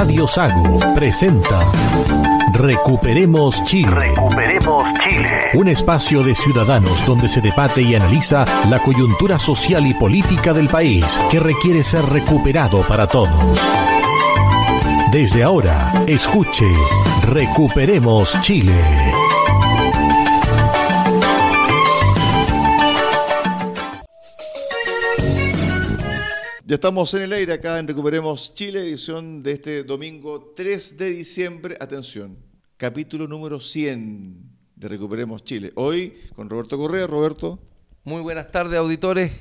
Radio Sago presenta Recuperemos Chile. Recuperemos Chile. Un espacio de ciudadanos donde se debate y analiza la coyuntura social y política del país que requiere ser recuperado para todos. Desde ahora, escuche Recuperemos Chile. Ya estamos en el aire acá en Recuperemos Chile, edición de este domingo 3 de diciembre. Atención, capítulo número 100 de Recuperemos Chile. Hoy con Roberto Correa. Roberto. Muy buenas tardes, auditores.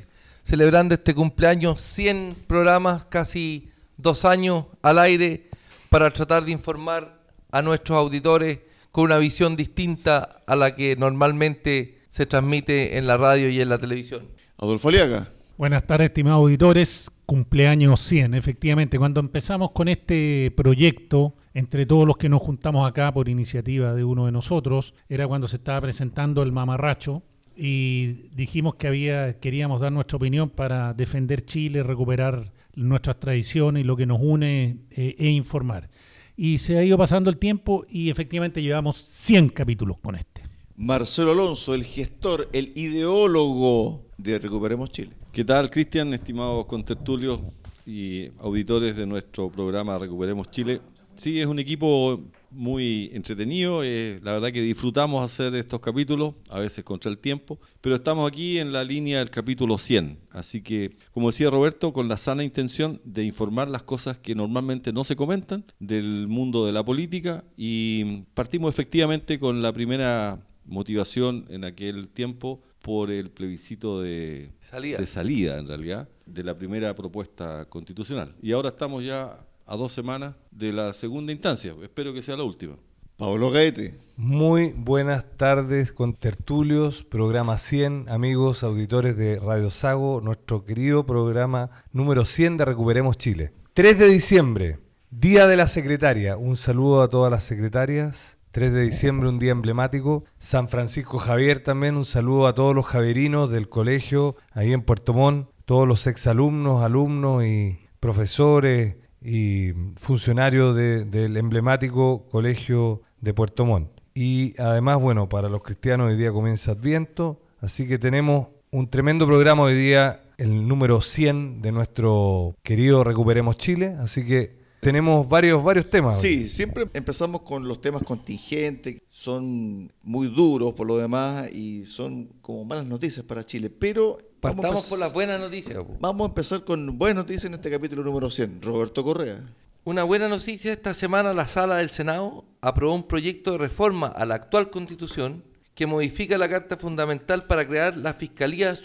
Celebrando este cumpleaños, 100 programas, casi dos años al aire, para tratar de informar a nuestros auditores con una visión distinta a la que normalmente se transmite en la radio y en la televisión. Adolfo Aliaga. Buenas tardes, estimados auditores. Cumpleaños 100, efectivamente. Cuando empezamos con este proyecto, entre todos los que nos juntamos acá por iniciativa de uno de nosotros, era cuando se estaba presentando el mamarracho y dijimos que había queríamos dar nuestra opinión para defender Chile, recuperar nuestras tradiciones y lo que nos une eh, e informar. Y se ha ido pasando el tiempo y efectivamente llevamos 100 capítulos con este. Marcelo Alonso, el gestor, el ideólogo de Recuperemos Chile. ¿Qué tal, Cristian, estimados contertulios y auditores de nuestro programa Recuperemos Chile? Sí, es un equipo muy entretenido, eh, la verdad que disfrutamos hacer estos capítulos, a veces contra el tiempo, pero estamos aquí en la línea del capítulo 100, así que, como decía Roberto, con la sana intención de informar las cosas que normalmente no se comentan del mundo de la política y partimos efectivamente con la primera motivación en aquel tiempo por el plebiscito de Salida. de salida, en realidad, de la primera propuesta constitucional. Y ahora estamos ya a dos semanas de la segunda instancia. Espero que sea la última. Pablo Gaete. Muy buenas tardes con tertulios, programa 100, amigos auditores de Radio Sago, nuestro querido programa número 100 de Recuperemos Chile. 3 de diciembre, Día de la Secretaria. Un saludo a todas las secretarias. 3 de diciembre, un día emblemático. San Francisco Javier también, un saludo a todos los javerinos del colegio ahí en Puerto Montt, todos los exalumnos, alumnos y profesores y funcionarios de- del emblemático colegio de Puerto Montt. Y además, bueno, para los cristianos hoy día comienza Adviento, así que tenemos un tremendo programa hoy día, el número 100 de nuestro querido Recuperemos Chile, así que tenemos varios, varios temas. Sí, siempre empezamos con los temas contingentes, son muy duros por lo demás y son como malas noticias para Chile, pero vamos a Partamos por las buenas noticias. po. Vamos a empezar con buenas noticias en este capítulo número 100. Roberto Correa. Una buena noticia, esta semana la sala del Senado aprobó un proyecto de reforma a la actual constitución que modifica la Carta Fundamental para crear la Fiscalía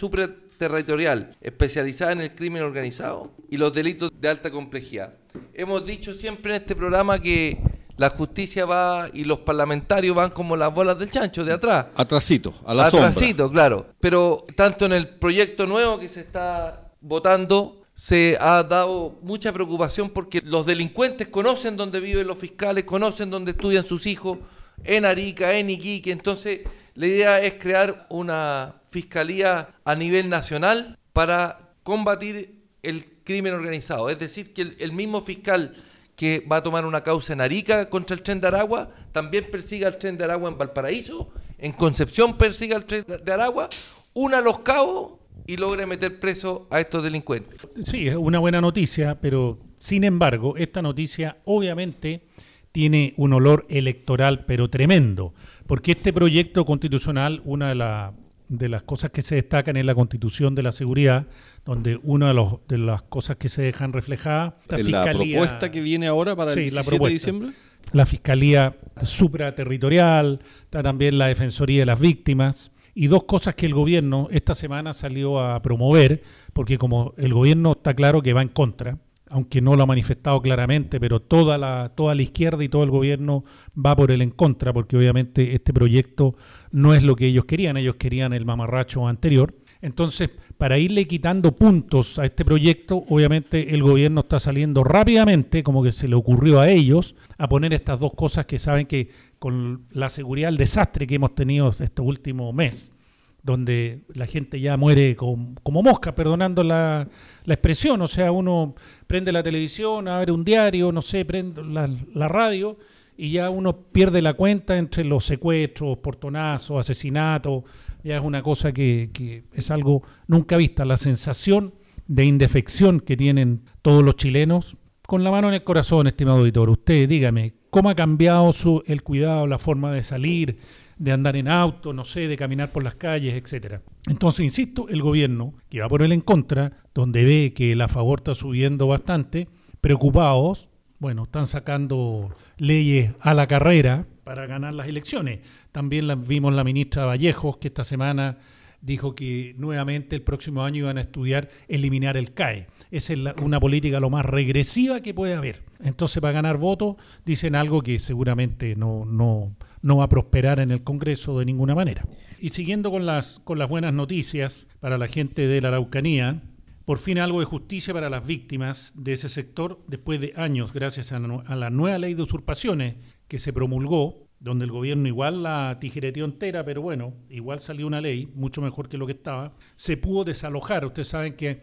Supraterritorial, especializada en el crimen organizado y los delitos de alta complejidad. Hemos dicho siempre en este programa que la justicia va y los parlamentarios van como las bolas del chancho de atrás. Atrasito, a la sombra. Atrasito, claro. Pero tanto en el proyecto nuevo que se está votando se ha dado mucha preocupación porque los delincuentes conocen dónde viven los fiscales, conocen dónde estudian sus hijos, en Arica, en Iquique. Entonces, la idea es crear una fiscalía a nivel nacional para combatir el crimen organizado. Es decir, que el, mismo fiscal que va a tomar una causa en Arica contra el tren de Aragua, también persiga el tren de Aragua en Valparaíso, en Concepción persiga el tren de Aragua, una a los cabos y logre meter preso a estos delincuentes. Sí, es una buena noticia, pero sin embargo, esta noticia obviamente tiene un olor electoral, pero tremendo, porque este proyecto constitucional, una de, la- de las cosas que se destacan es la constitución de la seguridad, donde una de, los- de las cosas que se dejan reflejadas, ¿En la propuesta que viene ahora para el Sí, la 17 de propuesta. diciembre? la Fiscalía Supraterritorial, está también la Defensoría de las Víctimas. Y dos cosas que el gobierno esta semana salió a promover, porque como el gobierno está claro que va en contra, aunque no lo ha manifestado claramente, pero toda la, toda la izquierda y todo el gobierno va por el en contra, porque obviamente este proyecto no es lo que ellos querían, ellos querían el mamarracho anterior. Entonces, para irle quitando puntos a este proyecto, obviamente el gobierno está saliendo rápidamente, como que se le ocurrió a ellos, a poner estas dos cosas que saben que con la seguridad, el desastre que hemos tenido este último mes, donde la gente ya muere como, como mosca, perdonando la, la, expresión. O sea, uno prende la televisión, abre un diario, no sé, prende la, la radio y ya uno pierde la cuenta entre los secuestros, portonazos, asesinatos. Ya es una cosa que, que es algo nunca vista. La sensación de indefección que tienen todos los chilenos. Con la mano en el corazón, estimado auditor, usted dígame, ¿cómo ha cambiado su, el cuidado, la forma de salir, de andar en auto, no sé, de caminar por las calles, etcétera? Entonces, insisto, el gobierno, que va por el en contra, donde ve que la favor está subiendo bastante, preocupados, bueno, están sacando leyes a la carrera para ganar las elecciones. También la, vimos la ministra Vallejos, que esta semana dijo que nuevamente el próximo año iban a estudiar eliminar el CAE. Esa es una política lo más regresiva que puede haber. Entonces, para ganar votos, dicen algo que seguramente no, no, no va a prosperar en el Congreso de ninguna manera. Y siguiendo con las, con las buenas noticias para la gente de la Araucanía, por fin algo de justicia para las víctimas de ese sector después de años, gracias a, la nueva ley de usurpaciones que se promulgó donde el gobierno igual la tijereteó entera, pero bueno, igual salió una ley, mucho mejor que lo que estaba, se pudo desalojar. Ustedes saben que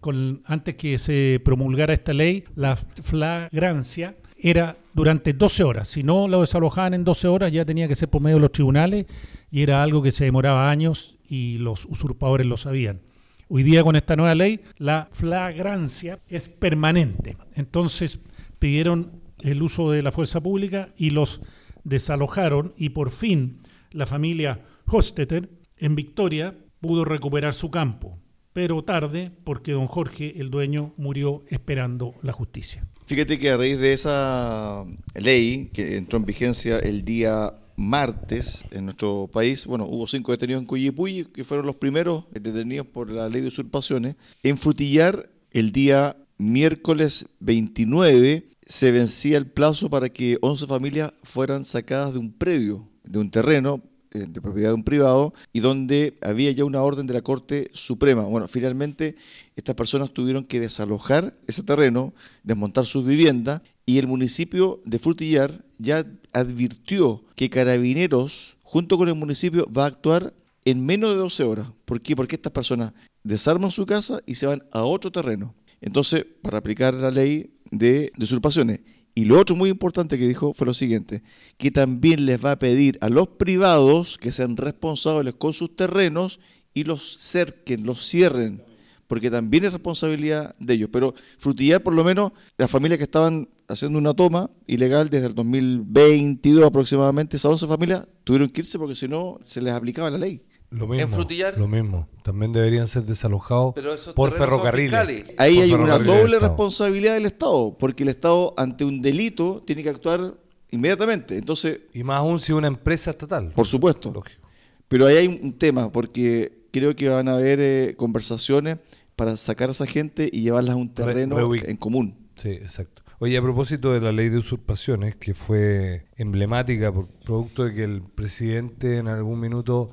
con, antes que se promulgara esta ley, la flagrancia era durante 12 horas. Si no lo desalojaban en 12 horas, ya tenía que ser por medio de los tribunales y era algo que se demoraba años y los usurpadores lo sabían. Hoy día con esta nueva ley, la flagrancia es permanente. Entonces pidieron el uso de la fuerza pública y los desalojaron y por fin la familia Hostetter en Victoria pudo recuperar su campo, pero tarde porque don Jorge, el dueño, murió esperando la justicia. Fíjate que a raíz de esa ley que entró en vigencia el día martes en nuestro país, bueno, hubo cinco detenidos en Cuyipuy, que fueron los primeros detenidos por la ley de usurpaciones. En Frutillar, el día miércoles 29, se vencía el plazo para que 11 familias fueran sacadas de un predio, de un terreno de propiedad de un privado y donde había ya una orden de la Corte Suprema. Bueno, finalmente estas personas tuvieron que desalojar ese terreno, desmontar sus viviendas y el municipio de Frutillar ya advirtió que Carabineros, junto con el municipio, va a actuar en menos de 12 horas. ¿Por qué? Porque estas personas desarman su casa y se van a otro terreno. Entonces, para aplicar la ley de, usurpaciones. Y lo otro muy importante que dijo fue lo siguiente, que también les va a pedir a los privados que sean responsables con sus terrenos y los cerquen, los cierren, porque también es responsabilidad de ellos. Pero Frutillar, por lo menos, las familias que estaban haciendo una toma ilegal desde el 2022 aproximadamente, esas 11 familias tuvieron que irse porque si no se les aplicaba la ley. Lo mismo, Lo mismo. También deberían ser desalojados por ferrocarriles. Ahí hay una doble responsabilidad del Estado, porque el Estado ante un delito tiene que actuar inmediatamente. Entonces, y más aún si una empresa estatal. Por supuesto. Lógico. Pero ahí hay un tema, porque creo que van a haber eh, conversaciones para sacar a esa gente y llevarlas a un terreno en común. Sí, exacto. Oye, a propósito de la ley de usurpaciones, que fue emblemática por producto de que el presidente en algún minuto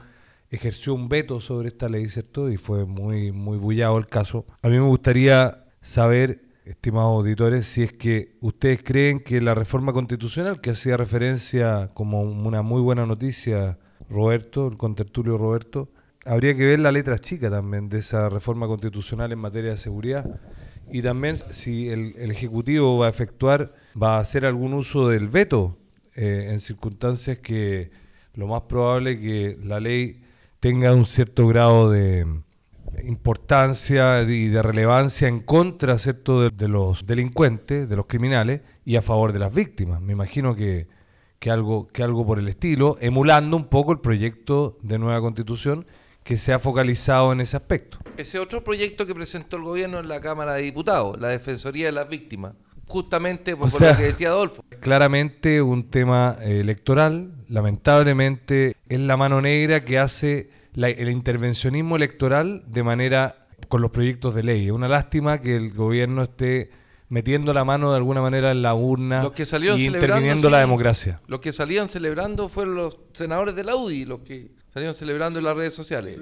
ejerció un veto sobre esta ley, ¿cierto? Y fue muy, muy bullado el caso. A mí me gustaría saber, estimados auditores, si es que ustedes creen que la reforma constitucional, que hacía referencia como una muy buena noticia Roberto, el contertulio Roberto, habría que ver la letra chica también de esa reforma constitucional en materia de seguridad y también si el, Ejecutivo va a efectuar, va a hacer algún uso del veto eh, en circunstancias que lo más probable que la ley tenga un cierto grado de importancia y de relevancia en contra ¿cierto? De, los delincuentes, de los criminales, y a favor de las víctimas. Me imagino que, que, algo, que algo por el estilo, emulando un poco el proyecto de nueva constitución que se ha focalizado en ese aspecto. Ese otro proyecto que presentó el gobierno en la Cámara de Diputados, la Defensoría de las Víctimas, justamente por, lo que decía Adolfo. Claramente un tema eh, electoral, lamentablemente es la mano negra que hace el intervencionismo electoral de manera con los proyectos de ley. Es una lástima que el gobierno esté metiendo la mano de alguna manera en la urna y interviniendo la democracia. Los que salían celebrando fueron los senadores de la UDI, los que salieron celebrando en las redes sociales.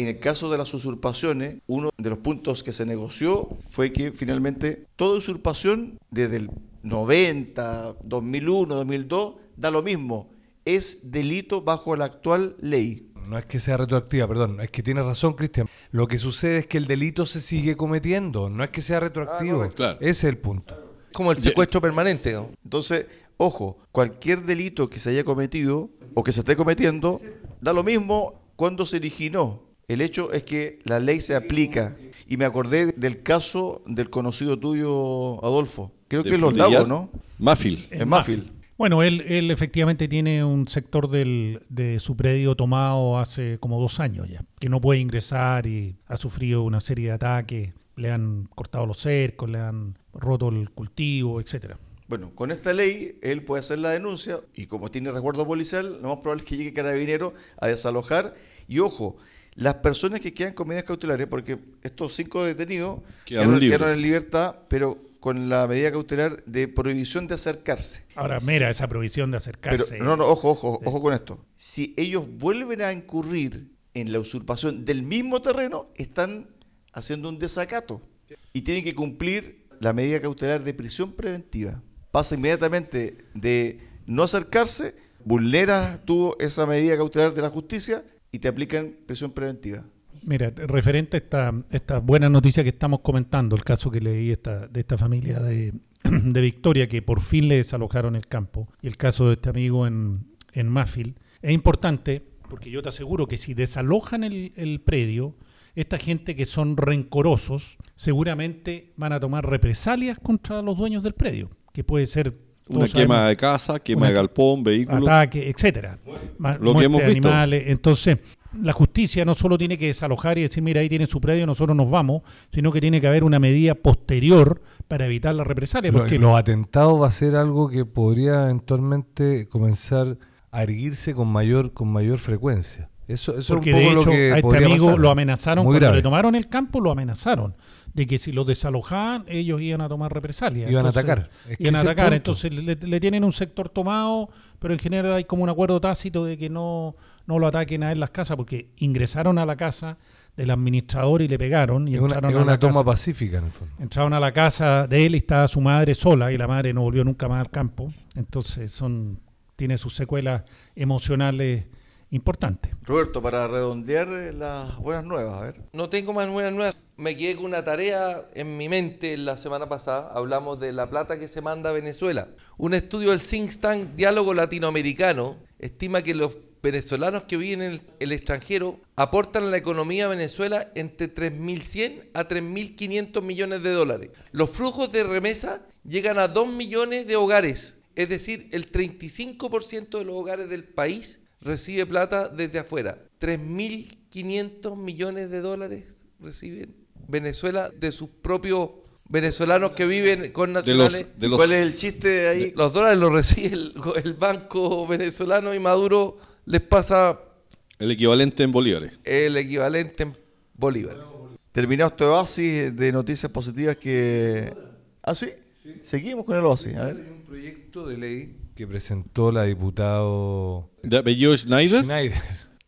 En el caso de las usurpaciones, uno de los puntos que se negoció fue que finalmente toda usurpación desde el 90, 2001, 2002, da lo mismo, es delito bajo la actual ley no es que sea retroactiva, perdón, es que tiene razón Cristian. Lo que sucede es que el delito se sigue cometiendo, no es que sea retroactivo. correcto. Claro. Ese es el punto. Como el secuestro permanente. ¿no? Entonces, ojo, cualquier delito que se haya cometido o que se esté cometiendo, da lo mismo cuando se originó. El hecho es que la ley se aplica. Y me acordé del caso del conocido tuyo, Adolfo. Creo que es Los. Lagos, ¿no? Mafil. En Mafil. Bueno, él, él efectivamente tiene un sector del, de su predio tomado hace como dos años ya, que no puede ingresar y ha sufrido una serie de ataques, le han cortado los cercos, le han roto el cultivo, etcétera. Bueno, con esta ley él puede hacer la denuncia y como tiene recuerdo policial, lo más probable es que llegue carabinero a desalojar. Y ojo, las personas que quedan con medidas cautelares, porque estos cinco detenidos Quedaron quedaron, en libertad, pero con la medida cautelar de prohibición de acercarse. Ahora, mira esa provisión de Pero, acercarse. no, no, ojo, ojo, ojo con esto. Si ellos vuelven a incurrir en la usurpación del mismo terreno, están haciendo un desacato y tienen que cumplir la medida cautelar de prisión preventiva. Pasa inmediatamente de no acercarse, vulneras tú esa medida cautelar de la justicia y te aplican prisión preventiva. Mira, referente a esta, esta buena noticia que estamos comentando, el caso que leí esta, de esta familia de, de Victoria, que por fin le desalojaron el campo, y el caso de este amigo en, en Mafil, es importante porque yo te aseguro que si desalojan el, el predio, esta gente que son rencorosos seguramente van a tomar represalias contra los dueños del predio, que puede ser Una todos quema sabemos, de casa, quema de galpón, vehículos. ataque, etcétera. Lo que muerte hemos de visto. animales. Entonces, la justicia no solo tiene que desalojar y decir, mira, ahí tiene su predio, nosotros nos vamos, sino que tiene que haber una medida posterior para evitar la represalia. Lo- Porque los atentados va a ser algo que podría eventualmente comenzar a erguirse con mayor con mayor frecuencia. Eso, eso Porque es un de poco hecho lo que a este amigo pasar. lo amenazaron Muy cuando grave. le tomaron el campo, lo amenazaron de que si lo desalojaban ellos iban a tomar represalias. Iban a atacar. Es que Iban a atacar, entonces le, le tienen un sector tomado, pero en general hay como un acuerdo tácito de que no, no lo ataquen a él en las casas, porque ingresaron a la casa del administrador y le pegaron y Es una, entraron es a una la toma casa. pacífica en el fondo. Entraron a la casa de él y estaba su madre sola y la madre no volvió nunca más al campo. Entonces son tiene sus secuelas emocionales importantes. Roberto, para redondear eh, las buenas nuevas, a ver. No tengo más buenas nuevas. Me quedé con una tarea en mi mente la semana pasada. Hablamos de la plata que se manda a Venezuela. Un estudio del think tank Diálogo Latinoamericano estima que los venezolanos que viven en el, extranjero aportan a la economía de Venezuela entre 3.100 a 3.500 millones de dólares. Los flujos de remesa llegan a 2 millones de hogares. Es decir, el 35% de los hogares del país recibe plata desde afuera. 3.500 millones de dólares reciben Venezuela de sus propios venezolanos que viven con De nacionales. los, de ¿Y los- ¿Cuál es el chiste ahí? Los dólares los recibe el, el banco venezolano y Maduro les pasa el equivalente en bolívares. el equivalente en bolívar. Terminado este oasis de noticias positivas que... ¿Ah, sí? Seguimos con el oasis, a Hay ver. un proyecto de ley que presentó la diputado De apellido Schneider. Schneider,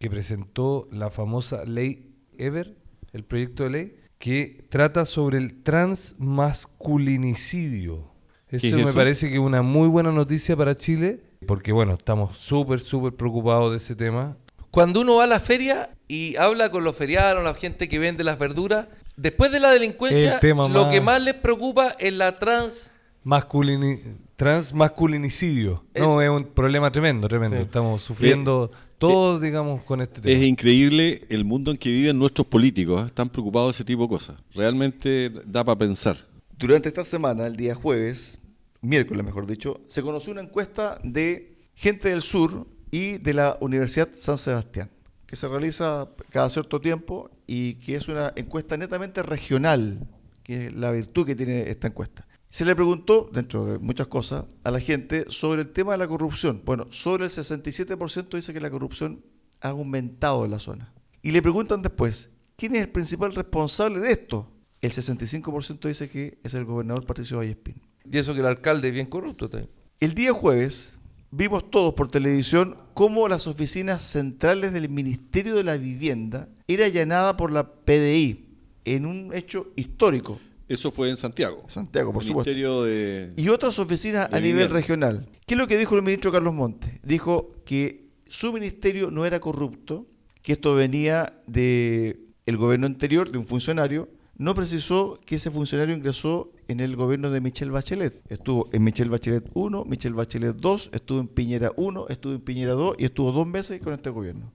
que presentó la famosa ley Ever, el proyecto de ley, que trata sobre el transmasculinicidio. Eso es me eso? parece que es una muy buena noticia para Chile, porque bueno, estamos súper, súper preocupados de ese tema. Cuando uno va a la feria y habla con los ferianos, la gente que vende las verduras, después de la delincuencia, lo más- que más les preocupa es la trans Masculini transmasculinicidio. No, es un problema tremendo, tremendo. Sí. Estamos sufriendo todos, digamos, con este tema. Es increíble el mundo en que viven nuestros políticos. ¿eh? Están preocupados de ese tipo de cosas. Realmente da para pensar. Durante esta semana, el día jueves, miércoles mejor dicho, se conoció una encuesta de gente del sur y de la Universidad San Sebastián, que se realiza cada cierto tiempo y que es una encuesta netamente regional, que es la virtud que tiene esta encuesta. Se le preguntó, dentro de muchas cosas, a la gente sobre el tema de la corrupción. Bueno, sobre el 67% dice que la corrupción ha aumentado en la zona. Y le preguntan después, ¿quién es el principal responsable de esto? El 65% dice que es el gobernador Patricio Vallespín. y eso que el alcalde es bien corrupto también. El día jueves vimos todos por televisión cómo las oficinas centrales del Ministerio de la Vivienda era allanada por la PDI en un hecho histórico. Eso fue en Santiago. Santiago, por supuesto. De... Y otras oficinas a nivel vivienda. regional. ¿Qué es lo que dijo el ministro Carlos Montes? Dijo que su ministerio no era corrupto, que esto venía de el gobierno anterior, de un funcionario, no precisó que ese funcionario ingresó en el gobierno de Michelle Bachelet. Estuvo en Michelle Bachelet 1, Michelle Bachelet 2, estuvo en Piñera 1, estuvo en Piñera 2 y estuvo dos meses con este gobierno.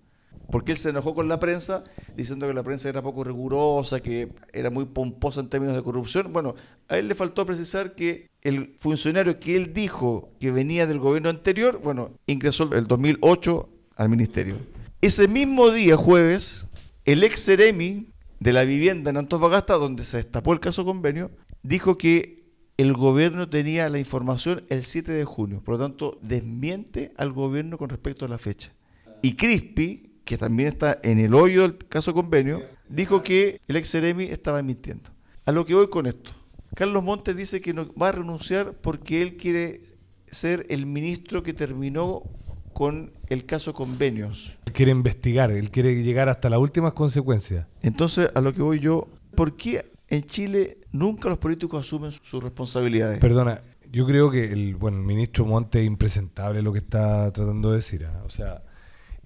Porque él se enojó con la prensa diciendo que la prensa era poco rigurosa, que era muy pomposa en términos de corrupción. Bueno, a él le faltó precisar que el funcionario que él dijo que venía del gobierno anterior, bueno, ingresó el 2008 al ministerio. Ese mismo día, jueves, el ex Ceremi de la vivienda en Antofagasta, donde se destapó el caso convenio, dijo que el gobierno tenía la información el 7 de junio, por lo tanto desmiente al gobierno con respecto a la fecha. Y Crispi, que también está en el hoyo del caso convenio, dijo que el ex Ceremi estaba mintiendo. A lo que voy con esto. Carlos Montes dice que no va a renunciar porque él quiere ser el ministro que terminó con el caso convenios. Él quiere investigar, él quiere llegar hasta las últimas consecuencias. Entonces, a lo que voy yo, ¿por qué en Chile nunca los políticos asumen sus responsabilidades? Perdona, yo creo que el, bueno, el ministro Monte es impresentable lo que está tratando de decir. ¿ah? O sea,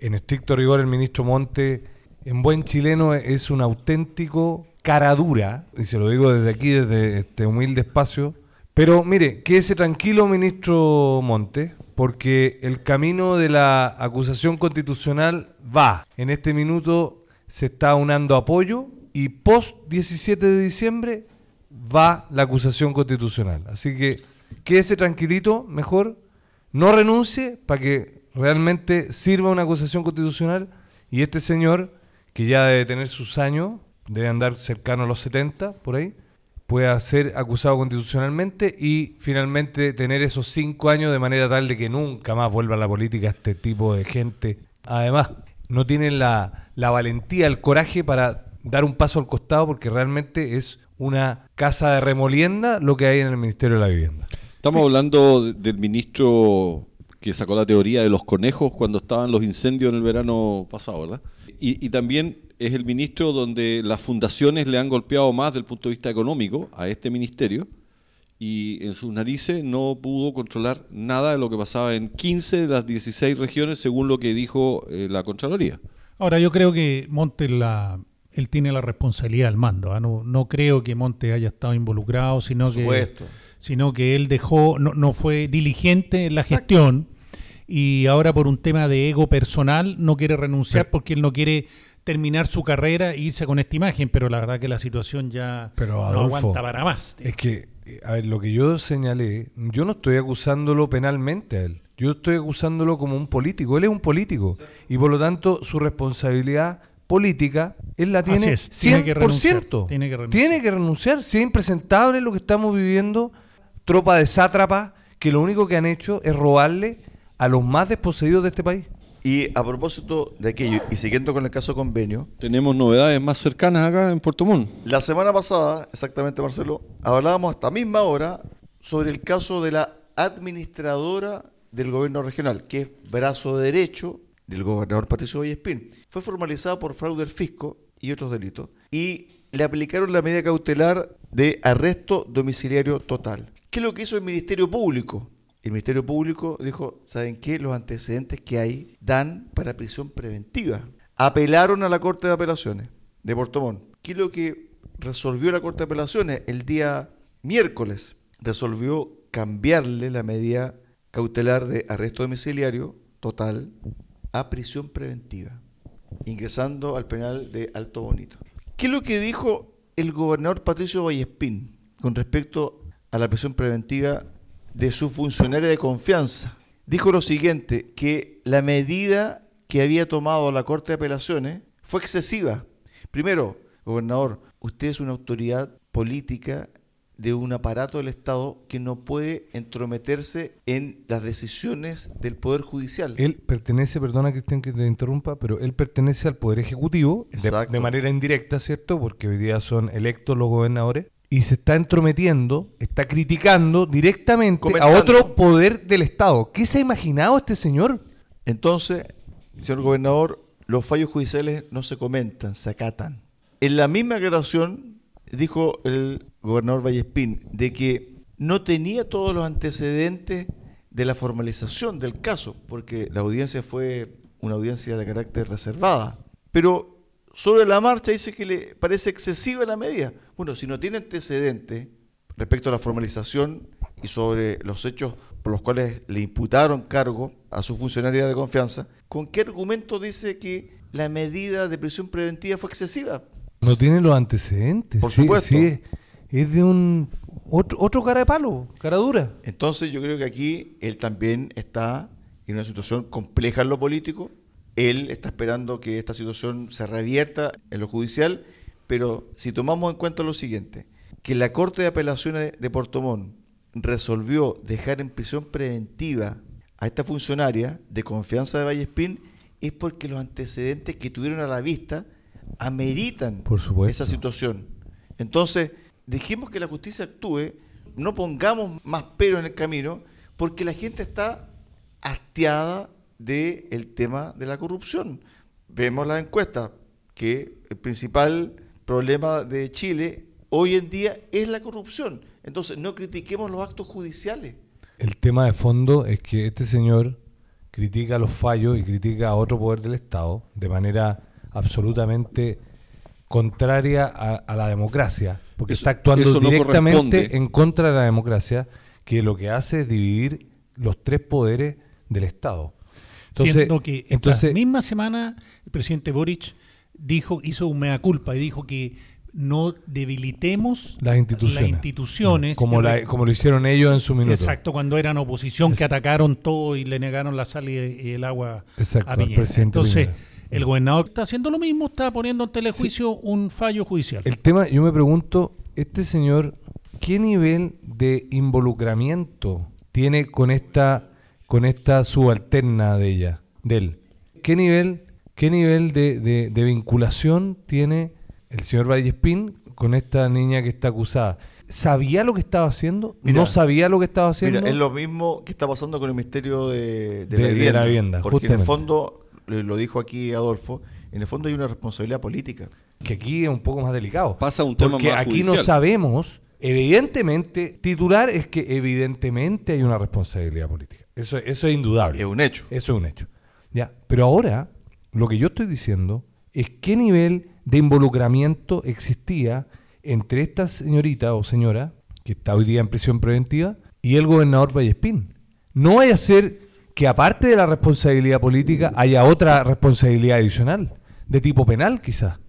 en estricto rigor, el ministro Monte, en buen chileno, es un auténtico cara dura, y se lo digo desde aquí, desde este humilde espacio. Pero mire, quédese tranquilo, ministro Monte, porque el camino de la acusación constitucional va. En este minuto se está unando apoyo y post 17 de diciembre va la acusación constitucional. Así que quédese tranquilito, mejor, no renuncie para que realmente sirva una acusación constitucional y este señor, que ya debe tener sus años, debe andar cercano a los 70, por ahí, pueda ser acusado constitucionalmente y finalmente tener esos cinco años de manera tal de que nunca más vuelva a la política este tipo de gente. Además, no tienen la, la valentía, el coraje para dar un paso al costado porque realmente es una casa de remolienda lo que hay en el Ministerio de la Vivienda. Estamos hablando del ministro que sacó la teoría de los conejos cuando estaban los incendios en el verano pasado, ¿verdad? Y, y también es el ministro donde las fundaciones le han golpeado más desde el punto de vista económico a este ministerio y en sus narices no pudo controlar nada de lo que pasaba en 15 de las 16 regiones según lo que dijo eh, la Contraloría. Ahora, yo creo que Monte la, él tiene la responsabilidad del mando. ¿ah? No, no creo que Monte haya estado involucrado, sino Por que, sino que él dejó, no, no fue diligente en la gestión y ahora por un tema de ego personal no quiere renunciar porque él no quiere terminar su carrera e irse con esta imagen, pero la verdad que la situación ya Pero, no aguanta para más. Es que, eh, a ver, lo que yo señalé, yo no estoy acusándolo penalmente a él. Yo estoy acusándolo como un político. Él es un político. Y por lo tanto, su responsabilidad política, él la tiene es, tiene que 100%. renunciar, tiene que renunciar. Tiene que renunciar. Si es impresentable lo que estamos viviendo, tropa de sátrapas que lo único que han hecho es robarle a los más desposeídos de este país. Y a propósito de aquello, y siguiendo con el caso convenio, Tenemos novedades más cercanas acá en Puerto Montt. la semana pasada, exactamente Marcelo, hablábamos a esta misma hora sobre el caso de la administradora del gobierno regional, que es brazo derecho del gobernador Patricio Vallespín. Fue formalizada por fraude del fisco y otros delitos. Y le aplicaron la medida cautelar de arresto domiciliario total. ¿Qué es lo que hizo el Ministerio Público? El Ministerio Público dijo, ¿saben qué? Los antecedentes que hay dan para prisión preventiva. Apelaron a la Corte de Apelaciones de Puerto Montt. ¿Qué es lo que resolvió la Corte de Apelaciones el día miércoles? Resolvió cambiarle la medida cautelar de arresto domiciliario total a prisión preventiva, ingresando al penal de Alto Bonito. ¿Qué es lo que dijo el gobernador Patricio Vallespín con respecto a la prisión preventiva de su funcionario de confianza? Dijo lo siguiente, que la medida que había tomado la Corte de Apelaciones fue excesiva. Primero, gobernador, usted es una autoridad política de un aparato del Estado que no puede entrometerse en las decisiones del Poder Judicial. Él pertenece, perdona Cristian que te interrumpa, pero él pertenece al Poder Ejecutivo de, de manera indirecta, ¿cierto? Porque hoy día son electos los gobernadores. Y se está entrometiendo, está criticando directamente Comentando. a otro poder del Estado. ¿Qué se ha imaginado este señor? Entonces, señor gobernador, los fallos judiciales no se comentan, se acatan. En la misma aclaración dijo el gobernador Vallespín de que no tenía todos los antecedentes de la formalización del caso, porque la audiencia fue una audiencia de carácter reservada. pero sobre la marcha dice que le parece excesiva la medida. Bueno, si no tiene antecedentes respecto a la formalización y sobre los hechos por los cuales le imputaron cargo a su funcionaria de confianza, ¿con qué argumento dice que la medida de prisión preventiva fue excesiva? No tiene los antecedentes. Por sí, supuesto. sí, es de un otro, otro cara de palo, cara dura. Entonces yo creo que aquí él también está en una situación compleja en lo político. Él está esperando que esta situación se revierta en lo judicial, pero si tomamos en cuenta lo siguiente, que la Corte de Apelaciones de Puerto Montt resolvió dejar en prisión preventiva a esta funcionaria de confianza de Vallespín, es porque los antecedentes que tuvieron a la vista ameritan Por esa situación. Entonces, dejemos que la justicia actúe, no pongamos más pero en el camino, porque la gente está hastiada del tema de la corrupción. Vemos las encuestas, que el principal problema de Chile hoy en día es la corrupción. Entonces, no critiquemos los actos judiciales. El tema de fondo es que este señor critica los fallos y critica a otro poder del Estado de manera absolutamente contraria a, a la democracia, porque Eso- está actuando no directamente en contra de la democracia, que lo que hace es dividir los tres poderes del Estado. Entonces, Siendo que esta entonces misma semana el presidente Boric dijo, hizo un mea culpa y dijo que no debilitemos las instituciones, las instituciones como, la- lo hicieron ellos en su minuto. Exacto, cuando eran oposición, que atacaron todo y le negaron la sal y y el agua Exacto, a Piñera. presidente Entonces, Piñera. el gobernador está haciendo lo mismo, está poniendo en telejuicio un fallo judicial. El tema, yo me pregunto, este señor, ¿qué nivel de involucramiento tiene con esta, con esta subalterna de ella, de él? ¿Qué nivel, qué nivel de, de- de vinculación tiene el señor Vallespín con esta niña que está acusada? ¿Sabía lo que estaba haciendo? Mira, ¿No sabía lo que estaba haciendo? Mira, es lo mismo que está pasando con el Ministerio de, de De- la, de vivienda, la Vivienda, Porque en el fondo, lo dijo aquí Adolfo, en el fondo hay una responsabilidad política. que aquí es un poco más delicado. Pasa un tema Porque más aquí no sabemos, evidentemente, titular es que evidentemente hay una responsabilidad política. Eso, eso es indudable. Es un hecho. Eso es un hecho. Ya, pero ahora lo que yo estoy diciendo es qué nivel de involucramiento existía entre esta señorita o señora que está hoy día en prisión preventiva y el gobernador Vallespín. No vaya a ser que aparte de la responsabilidad política haya otra responsabilidad adicional, de tipo penal quizás.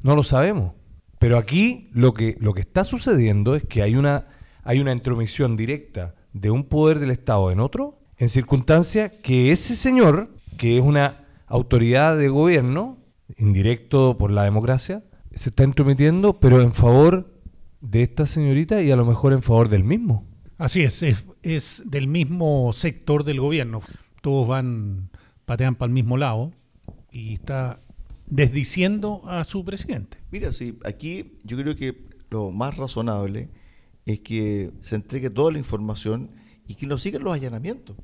No lo sabemos. Pero aquí lo que, lo que está sucediendo es que hay una, hay una intromisión directa de un poder del Estado en otro, en circunstancias que ese señor, que es una autoridad de gobierno, indirecto por la democracia, se está intrometiendo, pero en favor de esta señorita y a lo mejor en favor del mismo. Así es, es, es del mismo sector del gobierno. Todos van, patean para el mismo lado y está desdiciendo a su presidente. Mira, sí, aquí yo creo que lo más razonable es que se entregue toda la información y que no sigan los allanamientos.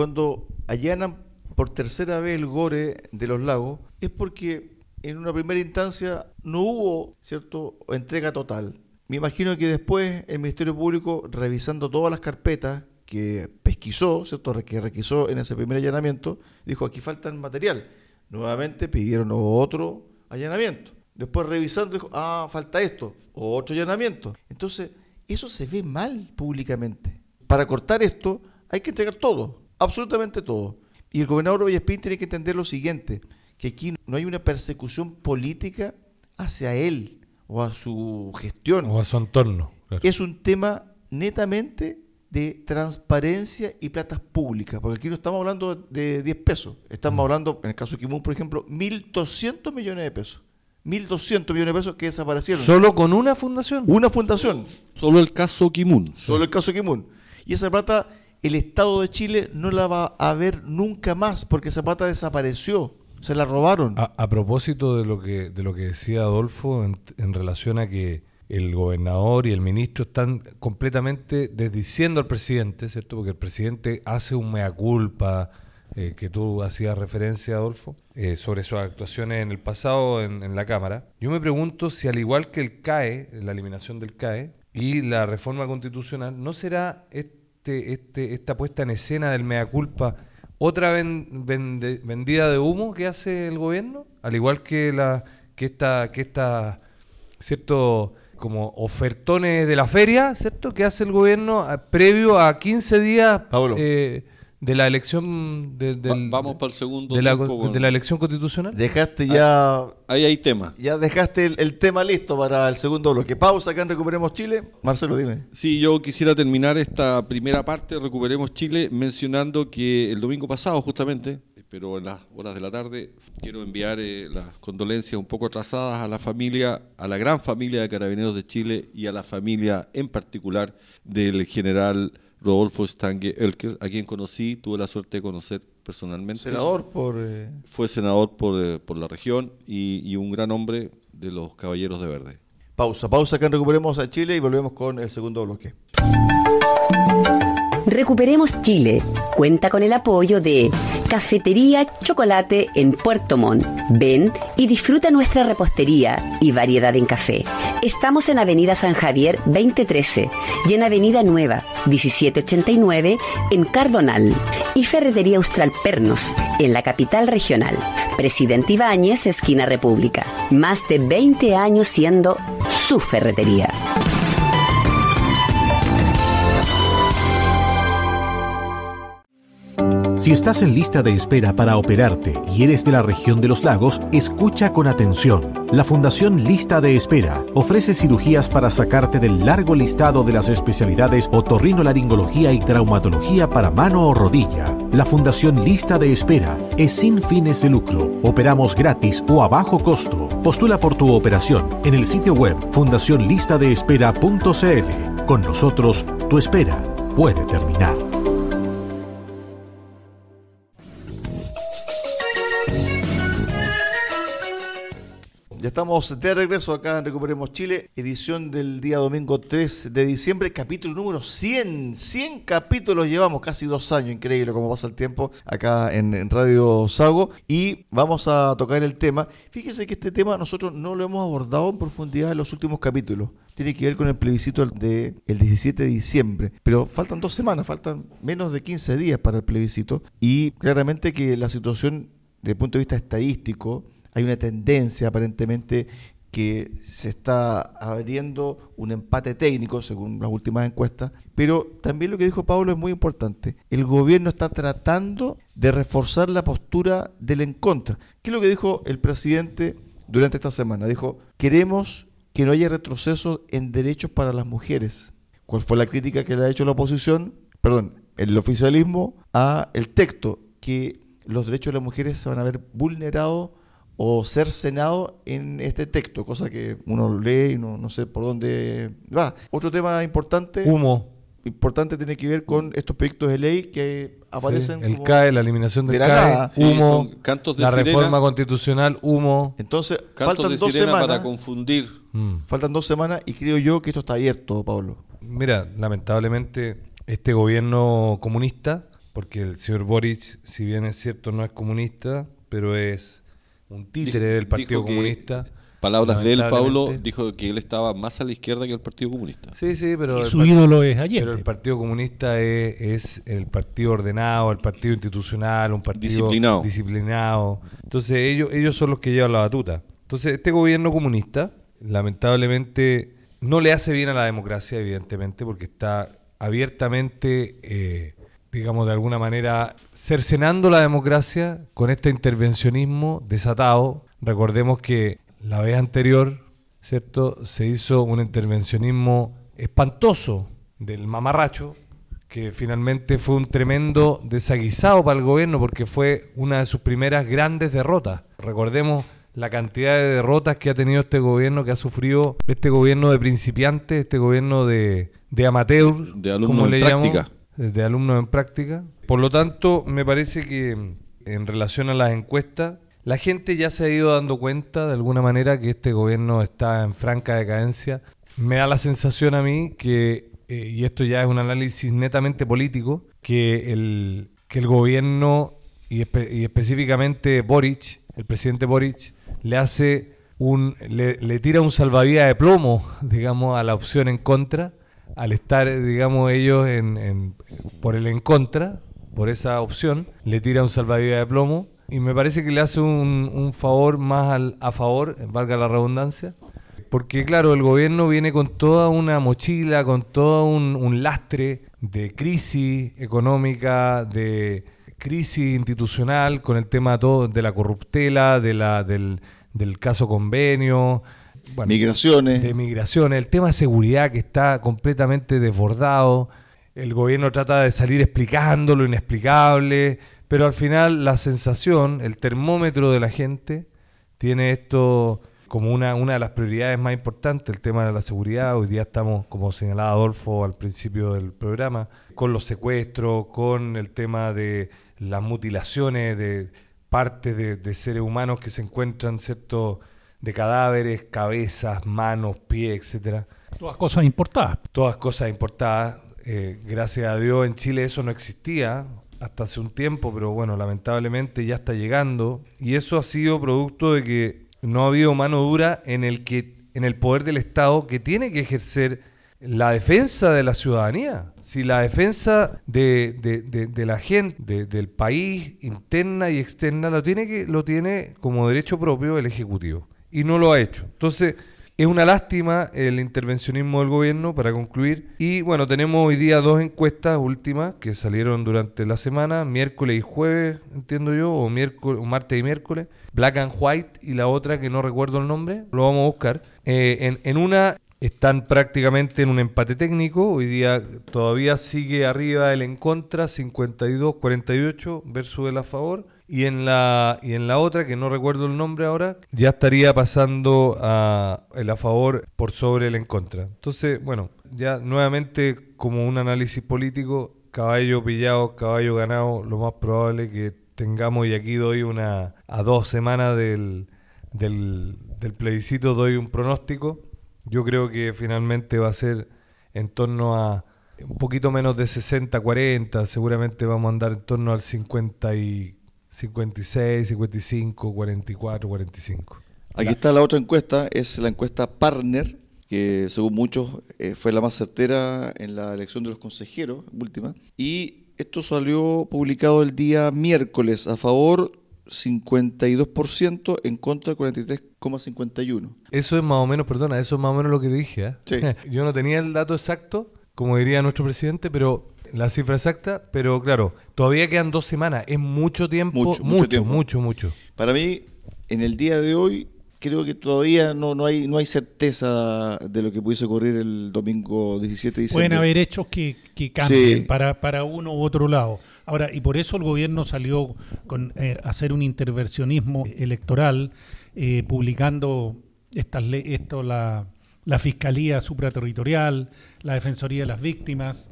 Cuando allanan por tercera vez el gore de los lagos, es porque en una primera instancia no hubo cierto entrega total. Me imagino que después el Ministerio Público, revisando todas las carpetas que pesquisó, ¿cierto? que requisó en ese primer allanamiento, dijo aquí faltan material. Nuevamente pidieron otro allanamiento. Después revisando, dijo, ah, falta esto, otro allanamiento. Entonces, eso se ve mal públicamente. Para cortar esto, hay que entregar todo, absolutamente todo. Y el gobernador Vallespín tiene que entender lo siguiente, que aquí no hay una persecución política hacia él o a su gestión. O a su entorno. claro. Es un tema netamente de transparencia y platas públicas, porque aquí no estamos hablando de 10 pesos, estamos hablando, en el caso de Kimun, por ejemplo, 1.200 millones de pesos. 1.200 millones de pesos que desaparecieron. Solo con una fundación. Una fundación, Solo el caso Kimun. solo el caso Kimun. Y esa plata, el Estado de Chile no la va a ver nunca más, porque esa plata desapareció, se la robaron. A, propósito de lo que de lo que decía Adolfo en, relación a que el gobernador y el ministro están completamente desdiciendo al presidente, ¿cierto? Porque el presidente hace un mea culpa, eh, que tú hacías referencia, Adolfo, eh, sobre sus actuaciones en el pasado en, la Cámara. Yo me pregunto si al igual que el CAE, la eliminación del CAE y la reforma constitucional, ¿no será este, esta puesta en escena del mea culpa otra ven- vende- vendida de humo que hace el gobierno? al igual que la que esta que esta cierto como ofertones de la feria, ¿cierto? Que hace el gobierno ah, previo a 15 días Pablo. eh, de la elección de, del- vamos para el segundo de la, de elección constitucional. Dejaste ya, Ahí hay tema. ya dejaste el, el tema listo para el segundo bloque. Pausa acá en Recuperemos Chile. Marcelo, dime. Sí, yo quisiera terminar esta primera parte, Recuperemos Chile, mencionando que el domingo pasado justamente, pero en las horas de la tarde, quiero enviar eh, las condolencias un poco atrasadas a la familia, a la gran familia de Carabineros de Chile y a la familia en particular del general Rodolfo Stange Elker, a quien conocí, tuve la suerte de conocer personalmente. Senador por... eh, Fue senador por, eh, por la región y, y un gran hombre de los Caballeros de Verde. Pausa, pausa en Recuperemos a Chile y volvemos con el segundo bloque. Recuperemos Chile. Cuenta con el apoyo de Cafetería Chocolate en Puerto Montt. Ven y disfruta nuestra repostería y variedad en café. Estamos en Avenida San Javier 2013 y en Avenida Nueva 1789 en Cardonal. Y Ferretería Austral Pernos en la capital regional. Presidente Ibáñez, esquina República. Más de 20 años siendo su ferretería. Si estás en lista de espera para operarte y eres de la región de los lagos, escucha con atención. La Fundación Lista de Espera ofrece cirugías para sacarte del largo listado de las especialidades otorrinolaringología y traumatología para mano o rodilla. La Fundación Lista de Espera es sin fines de lucro. Operamos gratis o a bajo costo. Postula por tu operación en el sitio web fundacionlistadeespera.cl. Con nosotros, tu espera puede terminar. Ya estamos de regreso acá en Recuperemos Chile, edición del día domingo 3 de diciembre, capítulo número 100. 100 capítulos llevamos, casi dos años, increíble cómo pasa el tiempo acá en, Radio Sago. Y vamos a tocar el tema. Fíjese que este tema nosotros no lo hemos abordado en profundidad en los últimos capítulos. Tiene que ver con el plebiscito del el 17 de diciembre. Pero faltan dos semanas, faltan menos de 15 días para el plebiscito. Y claramente que la situación desde el punto de vista estadístico, hay una tendencia aparentemente que se está abriendo un empate técnico según las últimas encuestas, pero también lo que dijo Pablo es muy importante. El gobierno está tratando de reforzar la postura del en contra. ¿Qué es lo que dijo el presidente durante esta semana? Dijo, queremos que no haya retroceso en derechos para las mujeres. ¿Cuál fue la crítica que le ha hecho la oposición? Perdón, el oficialismo a el texto que los derechos de las mujeres se van a ver vulnerados o cercenado en este texto, cosa que uno lee y no, no sé por dónde va. Otro tema importante, Humo. importante tiene que ver con estos proyectos de ley que aparecen Sí, el como- CAE, la eliminación del de la CAE, nada. Humo, cantos de la sirena. reforma constitucional, humo. Entonces, Cantos faltan de dos semanas. para confundir. Mm. Faltan dos semanas y creo yo que esto está abierto, Pablo. Mira, lamentablemente este gobierno comunista, porque el señor Boric, si bien es cierto, no es comunista, pero es un títere Dijo- del Partido Comunista. Palabras de él, Pablo, dijo que él estaba más a la izquierda que el Partido Comunista. Sí, sí, pero Y su ídolo es Pero Allende. el Partido Comunista es, es el partido ordenado, el partido institucional, un partido Disciplinado. disciplinado. Entonces ellos, ellos son los que llevan la batuta. Entonces este gobierno comunista, lamentablemente, no le hace bien a la democracia, evidentemente, porque está abiertamente, eh, digamos, de alguna manera, cercenando la democracia con este intervencionismo desatado. Recordemos que la vez anterior, ¿cierto? Se hizo un intervencionismo espantoso del mamarracho, que finalmente fue un tremendo desaguisado para el gobierno porque fue una de sus primeras grandes derrotas. Recordemos la cantidad de derrotas que ha tenido este gobierno, que ha sufrido este gobierno de principiantes, este gobierno de, de amateur, De alumnos como en le práctica. De alumnos en práctica. Por lo tanto, me parece que en relación a las encuestas, la gente ya se ha ido dando cuenta de alguna manera que este gobierno está en franca decadencia. Me da la sensación a mí que, eh, y esto ya es un análisis netamente político, que el, que el gobierno y, espe- y específicamente Boric, el presidente Boric, le hace un, le tira un salvavidas de plomo, digamos, a la opción en contra, al estar, digamos, ellos en, en- por el en contra, por esa opción, le tira un salvavidas de plomo. Y me parece que le hace un, un favor más al, a favor, valga la redundancia, porque claro, el gobierno viene con toda una mochila, con todo un, lastre de crisis económica, de crisis institucional, con el tema todo de la corruptela, de la, del, del caso convenio, bueno, Migraciones. de migraciones, el tema de seguridad que está completamente desbordado. El gobierno trata de salir explicando lo inexplicable, pero al final la sensación, el termómetro de la gente, tiene esto como una, una de las prioridades más importantes, el tema de la seguridad. Hoy día estamos, como señalaba Adolfo al principio del programa, con los secuestros, con el tema de las mutilaciones de partes de, de seres humanos que se encuentran, ¿cierto?, de cadáveres, cabezas, manos, pies, etcétera. Todas cosas importadas. Todas cosas importadas. Eh, gracias a Dios en Chile eso no existía hasta hace un tiempo, pero bueno, lamentablemente ya está llegando. Y eso ha sido producto de que no ha habido mano dura en el que en el poder del Estado que tiene que ejercer la defensa de la ciudadanía. Si la defensa de, de- de- de la gente, de- del país, interna y externa, lo tiene, que, lo tiene como derecho propio el Ejecutivo. Y no lo ha hecho. Entonces, es una lástima el intervencionismo del gobierno para concluir. Y bueno, tenemos hoy día dos encuestas últimas que salieron durante la semana, miércoles y jueves, entiendo yo, o, miércoles, martes y miércoles. Black and White y la otra que no recuerdo el nombre, lo vamos a buscar. Eh, en, en una están prácticamente en un empate técnico. Hoy día todavía sigue arriba el en contra, 52-48 versus el a favor. Y en la y en la otra, que no recuerdo el nombre ahora, ya estaría pasando a el a favor por sobre el en contra. Entonces, bueno, ya nuevamente como un análisis político, caballo pillado, caballo ganado, lo más probable que tengamos, y aquí doy una a dos semanas del, del, del plebiscito, doy un pronóstico. Yo creo que finalmente va a ser en torno a un poquito menos de 60-40, seguramente vamos a andar en torno al 50 y 56, 55, 44, 45. Aquí está la otra encuesta, es la encuesta Partner, que según muchos eh, fue la más certera en la elección de los consejeros última. Y esto salió publicado el día miércoles, a favor 52%, en contra 43,51%. Eso es más o menos, perdona, eso es más o menos lo que dije. ¿eh? Sí. Yo no tenía el dato exacto, como diría nuestro presidente, pero la cifra exacta, pero claro, todavía quedan dos semanas. Es mucho tiempo, Mucho, mucho, mucho mucho, tiempo. mucho, mucho. Para mí, en el día de hoy, creo que todavía no, no, hay, no hay certeza de lo que pudiese ocurrir el domingo 17 de diciembre. Pueden haber hechos que, que cambien Sí. para, para uno u otro lado. Ahora, y por eso el gobierno salió con eh, hacer un intervencionismo electoral, eh, publicando estas le- esto, la, la Fiscalía Supraterritorial, la Defensoría de las Víctimas.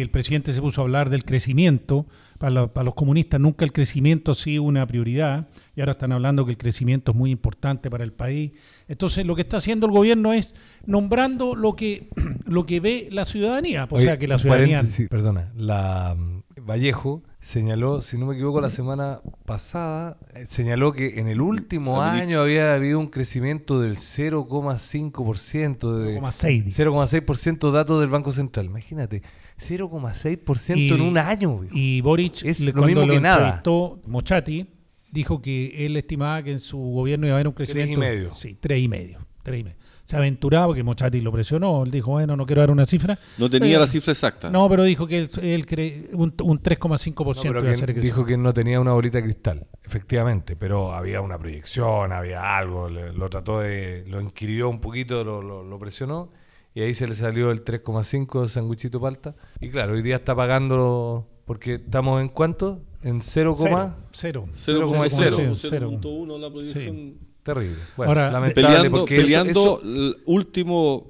El presidente se puso a hablar del crecimiento. Para, la- para los comunistas nunca el crecimiento ha sido una prioridad y ahora están hablando que el crecimiento es muy importante para el país. Entonces lo que está haciendo el gobierno es nombrando lo que, lo que ve la ciudadanía. O Oye, sea que la ciudadanía... perdona, la mm, Vallejo señaló, si no me equivoco, la semana pasada, eh, señaló que en el último año había habido un crecimiento del 0,5% de 0,6, dice. 0,6% datos del Banco Central. Imagínate, 0,6% en un año. viejo. Y Boric, Es le- lo cuando mismo lo que nada. Mochati, dijo que él estimaba que en su gobierno iba a haber un Tres y crecimiento... medio. Sí, tres y medio. Tres y medio. Se aventuraba porque Mochati lo presionó. Él dijo, bueno, no quiero dar una cifra. No tenía Pero- la cifra exacta. No, pero dijo que él, él cree un, un 3,5% No, iba a ser dijo crecimiento. que no tenía una bolita de cristal, efectivamente, pero había una proyección, había algo, le- lo trató de, lo inquirió un poquito, lo, lo- lo presionó y ahí se le salió el 3,5 de sanguichito palta. Y claro, hoy día está pagando, porque estamos en cuánto? En 0, Cero. Cero. 0,0. Cero. 0.1 la proyección. terrible. Bueno, Ahora, lamentable Peleando, porque eso- peleando eso- el último,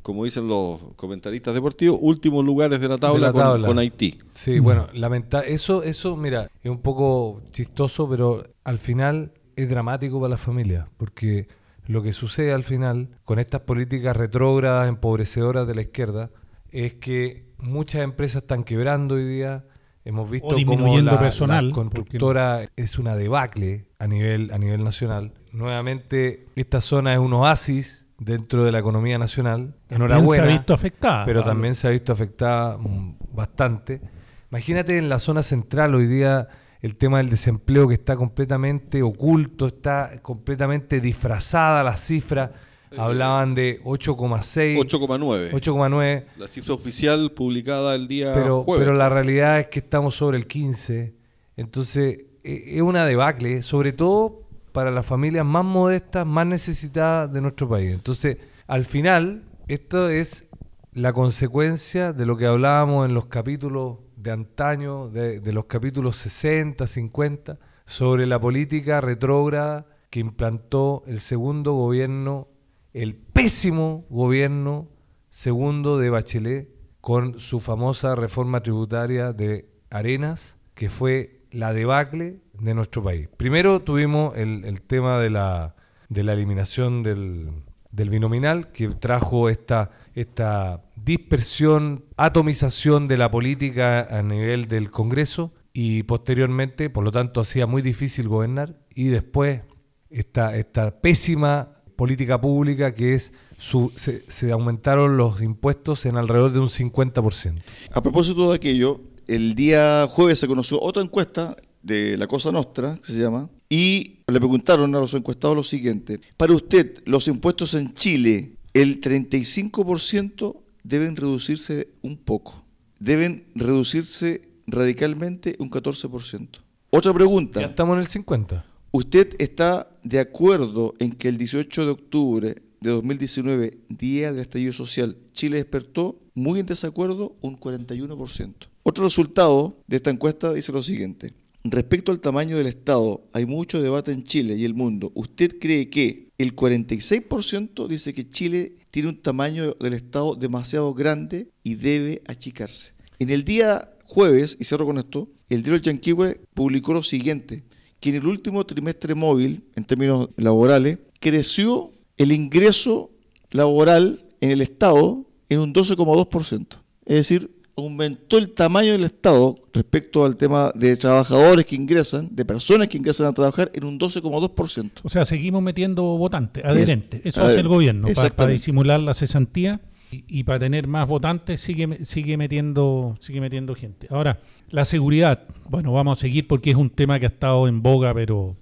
como dicen los comentaristas deportivos, últimos lugares de la tabla, De la con- tabla. Con, Haití. Sí, bueno, lamenta eso, eso, mira, es un poco chistoso, pero al final es dramático para la familia, porque lo que sucede al final con estas políticas retrógradas, empobrecedoras de la izquierda, es que muchas empresas están quebrando hoy día. Hemos visto cómo la, personal, la constructora es una debacle a nivel, a nivel nacional. Nuevamente, esta zona es un oasis dentro de la economía nacional. También Enhorabuena se ha visto afectada. pero también se ha visto afectada mm, bastante. Imagínate en la zona central hoy día el tema del desempleo que está completamente oculto, está completamente disfrazada la cifra. Hablaban de 8,6. 8,9. 8,9. La cifra oficial publicada el día Pero, jueves. pero la realidad es que estamos sobre el 15. Entonces, e- es una debacle, sobre todo para las familias más modestas, más necesitadas de nuestro país. Entonces, al final, esto es la consecuencia de lo que hablábamos en los capítulos de antaño, de, de los capítulos 60, 50, sobre la política retrógrada que implantó el segundo gobierno, el pésimo gobierno segundo de Bachelet, con su famosa reforma tributaria de Arenas, que fue la debacle de nuestro país. Primero tuvimos el, el tema de la, de la eliminación del, del binominal, que trajo esta, esta dispersión, atomización de la política a nivel del Congreso y posteriormente, por lo tanto, hacía muy difícil gobernar y después esta, esta pésima política pública que es su, se, se aumentaron los impuestos en alrededor de un 50%. A propósito de aquello, el día jueves se conoció otra encuesta de la Cosa Nostra, que se llama, y le preguntaron a los encuestados lo siguiente. Para usted, los impuestos en Chile, el 35% deben reducirse un poco. Deben reducirse radicalmente un 14%. Otra pregunta. Ya estamos en el 50. ¿Usted está de acuerdo en que el 18 de octubre de 2019, día del estallido social, Chile despertó? Muy en desacuerdo, un 41%. Otro resultado de esta encuesta dice lo siguiente. Respecto al tamaño del Estado, hay mucho debate en Chile y el mundo. ¿Usted cree que el 46% dice que Chile tiene un tamaño del Estado demasiado grande y debe achicarse? En el día jueves, y cierro con esto, el diario Yanquihue publicó lo siguiente, que en el último trimestre móvil, en términos laborales, creció el ingreso laboral en el Estado en un 12,2%. Es decir, aumentó el tamaño del Estado respecto al tema de trabajadores que ingresan, de personas que ingresan a trabajar, en un 12,2%. O sea, seguimos metiendo votantes, adherentes. Eso hace el gobierno, para disimular la cesantía y, y para tener más votantes sigue, sigue, metiendo, sigue metiendo gente. Ahora, la seguridad, bueno, vamos a seguir porque es un tema que ha estado en boga, pero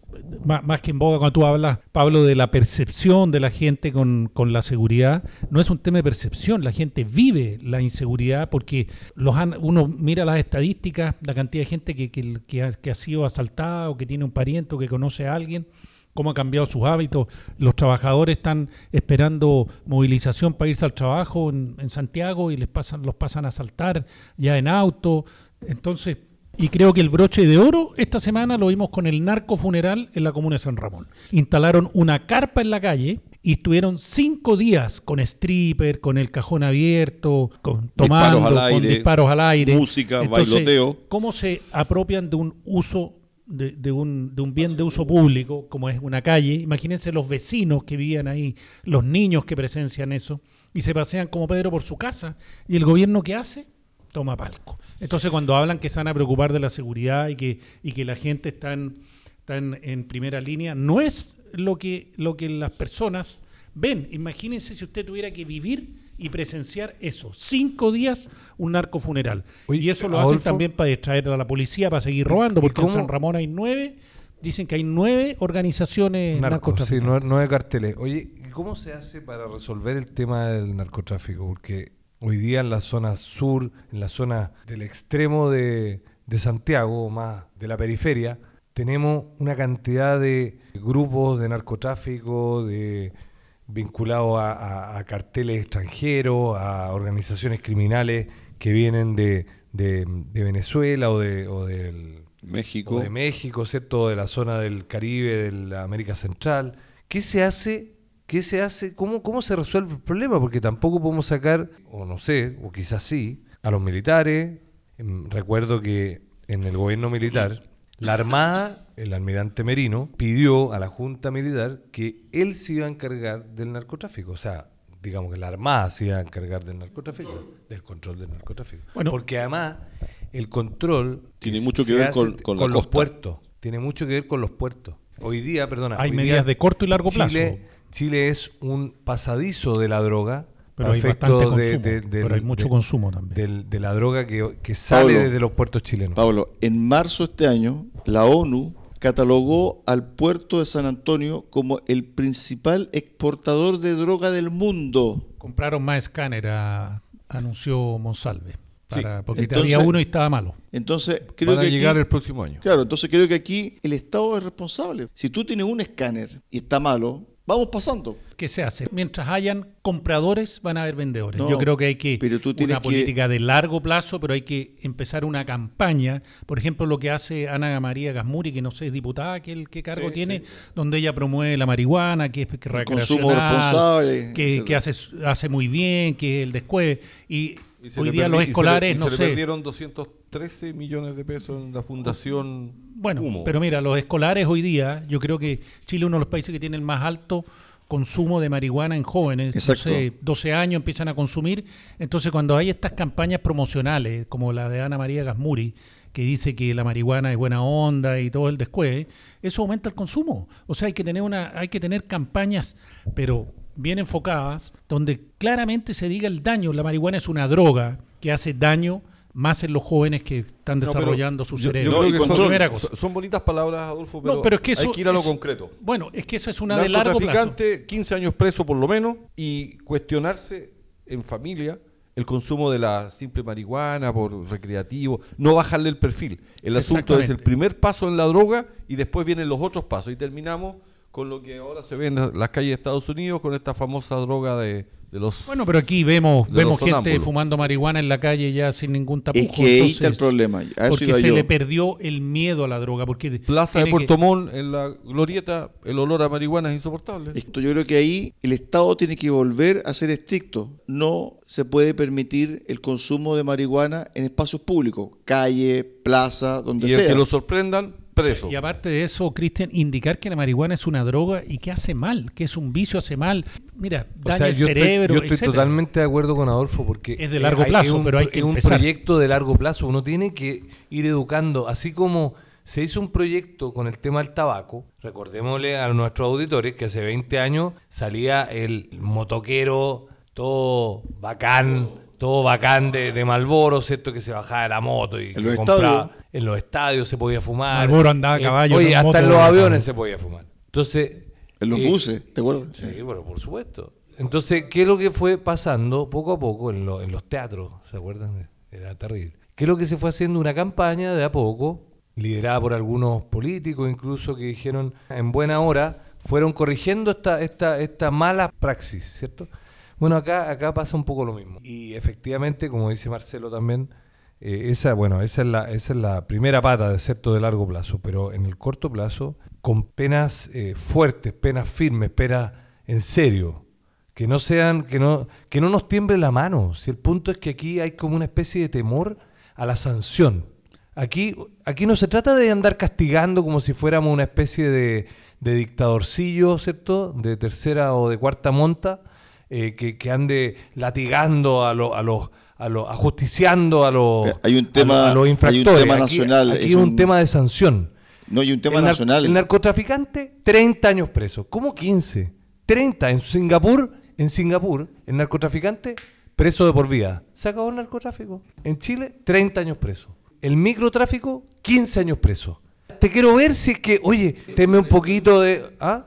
más, que en boga cuando tú hablas, Pablo, de la percepción de la gente con, con la seguridad, no es un tema de percepción, la gente vive la inseguridad porque los han, uno mira las estadísticas, la cantidad de gente que, que, ha, que ha sido asaltada o que tiene un pariente o que conoce a alguien cómo ha cambiado sus hábitos. Los trabajadores están esperando movilización para irse al trabajo en, en Santiago y les pasan, los pasan a asaltar ya en auto. Entonces, y creo que el broche de oro esta semana lo vimos con el narco funeral en la comuna de San Ramón. Instalaron una carpa en la calle y estuvieron cinco días con stripper, con el cajón abierto, con tomando, Disparos al con aire, disparos al aire. música, bailoteo. ¿Cómo se apropian de un uso de, de un, de un bien de uso público, como es una calle? Imagínense los vecinos que vivían ahí, los niños que presencian eso, y se pasean como Pedro por su casa. ¿Y el gobierno qué hace? Toma palco. Entonces, cuando hablan que se van a preocupar de la seguridad y que, y que la gente está, en, está en, en primera línea, no es lo que, lo que las personas ven. Imagínense si usted tuviera que vivir y presenciar eso. Cinco días un narco funeral. Oye, y eso lo Adolfo, hacen también para distraer a la policía, para seguir robando, ¿y porque en? San Ramón hay nueve, dicen que hay nueve organizaciones Narcos, sí, nueve, nueve carteles. Oye, ¿y cómo se hace para resolver el tema del narcotráfico? Porque hoy día en la zona sur, en la zona del extremo de, de Santiago, o más de la periferia, tenemos una cantidad de grupos de narcotráfico, de vinculados a, a- a carteles extranjeros, a organizaciones criminales que vienen de, de- de Venezuela o, de, o del, México. o de México, ¿cierto? O de la zona del Caribe, de la América Central. ¿Qué se hace? ¿Qué se hace? ¿Cómo, cómo se resuelve el problema? Porque tampoco podemos sacar, o no sé, o quizás sí, a los militares. Em, Recuerdo que en el gobierno militar, la Armada, el almirante Merino, pidió a la Junta Militar que él se iba a encargar del narcotráfico. O sea, digamos que la Armada se iba a encargar del narcotráfico, del control del narcotráfico. Bueno. Porque además el control Tiene mucho que ver con- con los costa. puertos. Tiene mucho que ver con los puertos. Hoy día, perdona. Hay medidas día de corto y largo plazo. Chile, es un pasadizo de la droga Pero a hay bastante consumo, de, pero hay mucho de- consumo también. de la droga que, que sale Pablo. desde los puertos chilenos. Pablo, en marzo de este año, la ONU catalogó al puerto de San Antonio como el principal exportador de droga del mundo. Compraron más escáner, a- anunció Monsalve, para, porque entonces- había uno y estaba malo. Entonces, creo Van a que llegar aquí, el próximo año. claro, entonces creo que aquí el Estado es responsable. Si tú tienes un escáner y está malo, vamos pasando. ¿Qué se hace? Mientras hayan compradores, van a haber vendedores. No, Yo creo que hay que pero tú tienes una que- política de largo plazo, pero hay que empezar una campaña. Por ejemplo, lo que hace Ana María Gasmuri, que no sé, es diputada, que el qué cargo tiene, donde ella promueve la marihuana, que es que consumo responsable, que, hace hace muy bien, que es el después y, Y se hoy día los y se le- escolares y no se sé le perdieron 213 millones de pesos en la fundación Bueno, Humo. pero mira, los escolares hoy día, yo creo que Chile es uno de los países que tiene el más alto consumo de marihuana en jóvenes. Exacto. No sé, 12 años empiezan a consumir. Entonces, cuando hay estas campañas promocionales, como la de Ana María Gasmuri, que dice que la marihuana es buena onda y todo el después, eso aumenta el consumo. O sea, hay que tener una, hay que tener campañas, pero bien enfocadas, donde claramente se diga el daño. La marihuana es una droga que hace daño más en los jóvenes que están No, desarrollando su yo- yo cerebro. creo que son, bonitas palabras, Adolfo, pero, No, pero es que eso hay que ir a lo es- concreto. Bueno, es que eso es una de largo plazo. Narcotraficante, 15 años preso por lo menos, y cuestionarse en familia el consumo de la simple marihuana por recreativo, no bajarle el perfil. El asunto es el primer paso en la droga y después vienen los otros pasos. Y terminamos con lo que ahora se ve en la- las calles de Estados Unidos, con esta famosa droga de, de los... Bueno, pero aquí vemos vemos gente fumando marihuana en la calle ya sin ningún tapujo. Es que ahí está el entonces, problema. A eso porque iba se yo. le perdió el miedo a la droga. Porque Plaza de que- Puerto Montt, en la glorieta, el olor a marihuana es insoportable. Esto yo creo que ahí el Estado tiene que volver a ser estricto. No se puede permitir el consumo de marihuana en espacios públicos, calle, plaza, donde Y el sea. que lo sorprendan, preso. Y aparte de eso, Cristian, indicar que la marihuana es una droga y que hace mal, que es un vicio, hace mal. Mira, O daña sea, el yo estoy- cerebro. yo estoy etcétera. totalmente de acuerdo con Adolfo porque Es de largo eh, plazo, un, pero hay que es un empezar. proyecto de largo plazo. Uno tiene que ir educando, así como se hizo un proyecto con el tema del tabaco. Recordémosle a nuestros auditores que hace 20 años salía el motoquero todo bacán, todo bacán de, de Malboro, ¿cierto? Que se bajaba de la moto y En los compraba. estadios. En los estadios se podía fumar. Marlboro andaba a Eh, caballo, Oye, hasta moto, en los aviones caballo. se podía fumar. Entonces. En los eh, buses, ¿te acuerdas? Sí, bueno, por supuesto. Entonces, ¿qué es lo que fue pasando poco a poco en, lo- en los teatros? ¿Se acuerdan? Era terrible. ¿Qué es lo que se fue haciendo? Una campaña de a poco, liderada por algunos políticos incluso que dijeron en buena hora, fueron corrigiendo esta, esta, esta mala praxis, ¿cierto? Bueno, acá, acá pasa un poco lo mismo. Y efectivamente, como dice Marcelo también, eh, esa, bueno, esa es, la, esa es la primera pata de cierto de largo plazo, pero en el corto plazo, con penas eh, fuertes, penas firmes, penas en serio, que no sean, que no, que no nos tiemble la mano. Si el punto es que aquí hay como una especie de temor a la sanción. Aquí, aquí no se trata de andar castigando como si fuéramos una especie de, de dictadorcillo, ¿cierto? De tercera o de cuarta monta, eh, que, que ande latigando a, lo- a los a los ajusticiando a los Eh, Hay un a tema- a los hay un infractores. tema nacional, Aquí, es es un, un- tema de sanción. No, y un tema el, nacional. el narcotraficante, 30 años preso. ¿Cómo 15? 30 en Singapur, en Singapur, el narcotraficante preso de por vida. Se acabó el narcotráfico. En Chile, 30 años preso. El microtráfico, 15 años preso. Te quiero ver si es que, oye, teme un poquito de. ¿Ah?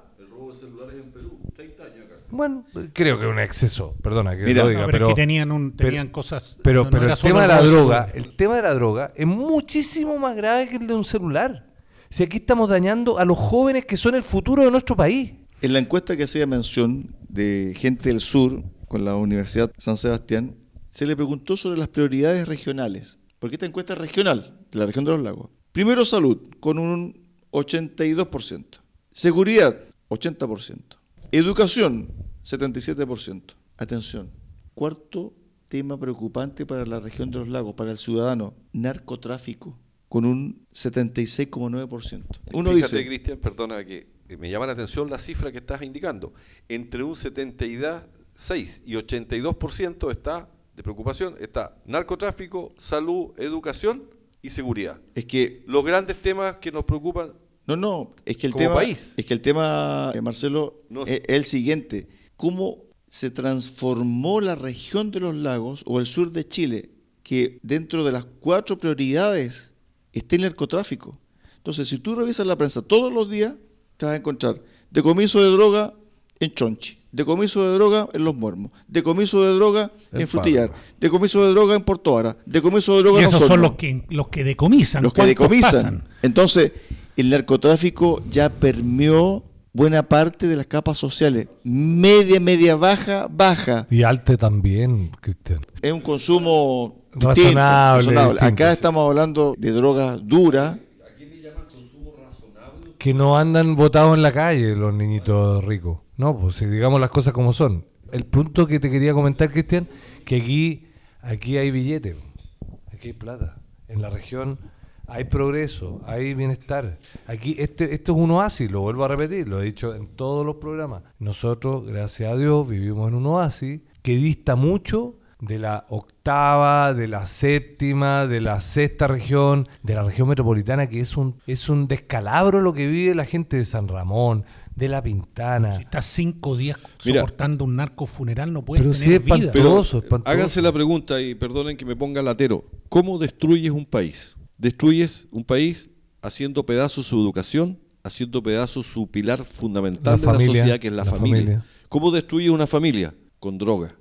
Bueno, creo que es un exceso, perdona que Mira, lo No, diga, pero, pero, es que tenían, un, pero- tenían cosas. pero, no- no el tema de la droga, celular. el tema de la droga es muchísimo más grave que el de un celular. Si aquí estamos dañando a los jóvenes que son el futuro de nuestro país. En la encuesta que hacía mención de gente del sur con la Universidad San Sebastián, se le preguntó sobre las prioridades regionales. Porque esta encuesta es regional, de la región de los lagos. Primero salud, con un 82%. Seguridad, 80%. Educación, 77%. Atención. Cuarto tema preocupante para la región de los lagos, para el ciudadano, narcotráfico, con un 76,9%. Uno Fíjate, dice, Cristian, perdona que me llama la atención la cifra que estás indicando. Entre un 76 y 82% está de preocupación, está narcotráfico, salud, educación y seguridad. es que Los grandes temas que nos preocupan No, no, es que el Como tema, país. es que el tema, eh, Marcelo, No. es, el siguiente. ¿Cómo se transformó la región de los lagos o el sur de Chile, que dentro de las cuatro prioridades está el narcotráfico. Entonces, si tú revisas la prensa todos los días, te vas a encontrar decomiso de droga en Chonchi, decomiso de droga en Los Muermos, decomiso de droga en, En Frutillar, Parra. decomiso de droga en Porto Ara, decomiso de droga Y en esos son los que, los que decomisan. los que ¿Cuántos decomisan. pasan? Entonces, el narcotráfico ya permeó buena parte de las capas sociales, media, media, baja, baja. Y Alte también, Cristian. Es un consumo distinto, Razonable, distinto, Acá sí. estamos hablando de drogas duras. Que no andan botados en la calle los niñitos ricos. No, pues si digamos las cosas como son. El punto que te quería comentar, Cristian, que aquí, aquí hay billete, aquí hay plata. En la región hay progreso, hay bienestar. Aquí este, esto es un oasis, lo vuelvo a repetir, lo he dicho en todos los programas. Nosotros, gracias a Dios, vivimos en un oasis que dista mucho de la octava, de la séptima, de la sexta región, de la región metropolitana, que es un, es un descalabro lo que vive la gente de San Ramón, de La Pintana. Si estás cinco días Mira. soportando un narco funeral, no puedes Pero sí tener es vida. espantoso. Pero Espantoso, espantoso. háganse la pregunta y perdonen que me ponga latero. ¿Cómo destruyes un país? Destruyes un país haciendo pedazos su educación, haciendo pedazos su pilar fundamental La de familia, la sociedad, que es la, la familia. familia. ¿Cómo destruyes una familia? Con droga,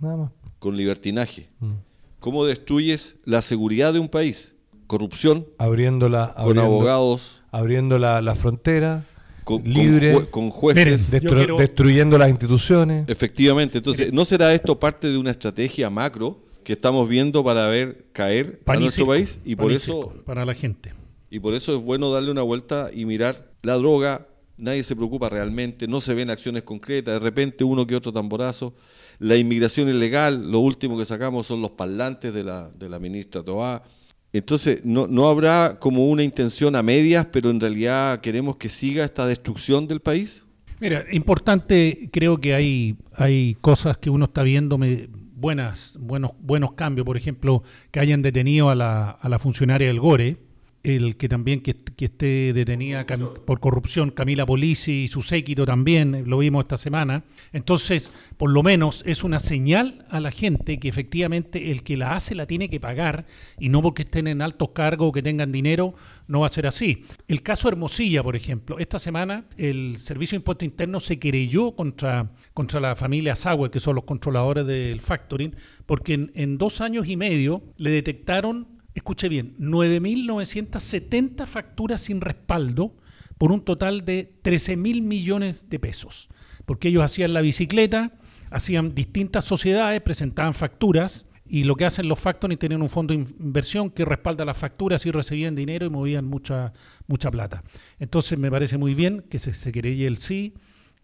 Nada más. con libertinaje. Mm. ¿Cómo destruyes la seguridad de un país? Corrupción, Abriendo la, con abriendo, abogados, abriendo la, la frontera, con, con libre, jue- con jueces. Miren, Yo destru- quiero- destruyendo las instituciones. Efectivamente, entonces, ¿no será esto parte de una estrategia macro que estamos viendo para ver caer a nuestro país? Y por eso para la gente. Y por eso es bueno darle una vuelta y mirar la droga. Nadie se preocupa realmente, no se ven acciones concretas, de repente uno que otro tamborazo. La inmigración ilegal, lo último que sacamos son los parlantes de la, de la ministra Toá. Entonces, no, no habrá como una intención a medias, pero en realidad queremos que siga esta destrucción del país. Mira, importante, creo que hay, hay cosas que uno está viendo me- buenas, buenos, buenos cambios. Por ejemplo, que hayan detenido a la, a la funcionaria del Gore, el que también que, esté detenida por corrupción, Camila Polisi y su séquito también, eh, lo vimos esta semana. Entonces, por lo menos es una señal a la gente que efectivamente el que la hace la tiene que pagar y no porque estén en altos cargos o que tengan dinero, no va a ser así. El caso Hermosilla, por ejemplo, esta semana el Servicio de Impuesto Interno se querelló contra, contra la familia Sauer, que son los controladores del factoring, porque en dos años y medio le detectaron escuche bien, 9.970 facturas sin respaldo por un total de 13 mil millones de pesos. Porque ellos hacían la bicicleta, hacían distintas sociedades, presentaban facturas y lo que hacen los factoring tienen un fondo de inversión que respalda las facturas y recibían dinero y movían mucha, mucha plata. Entonces me parece muy bien que se, se el sí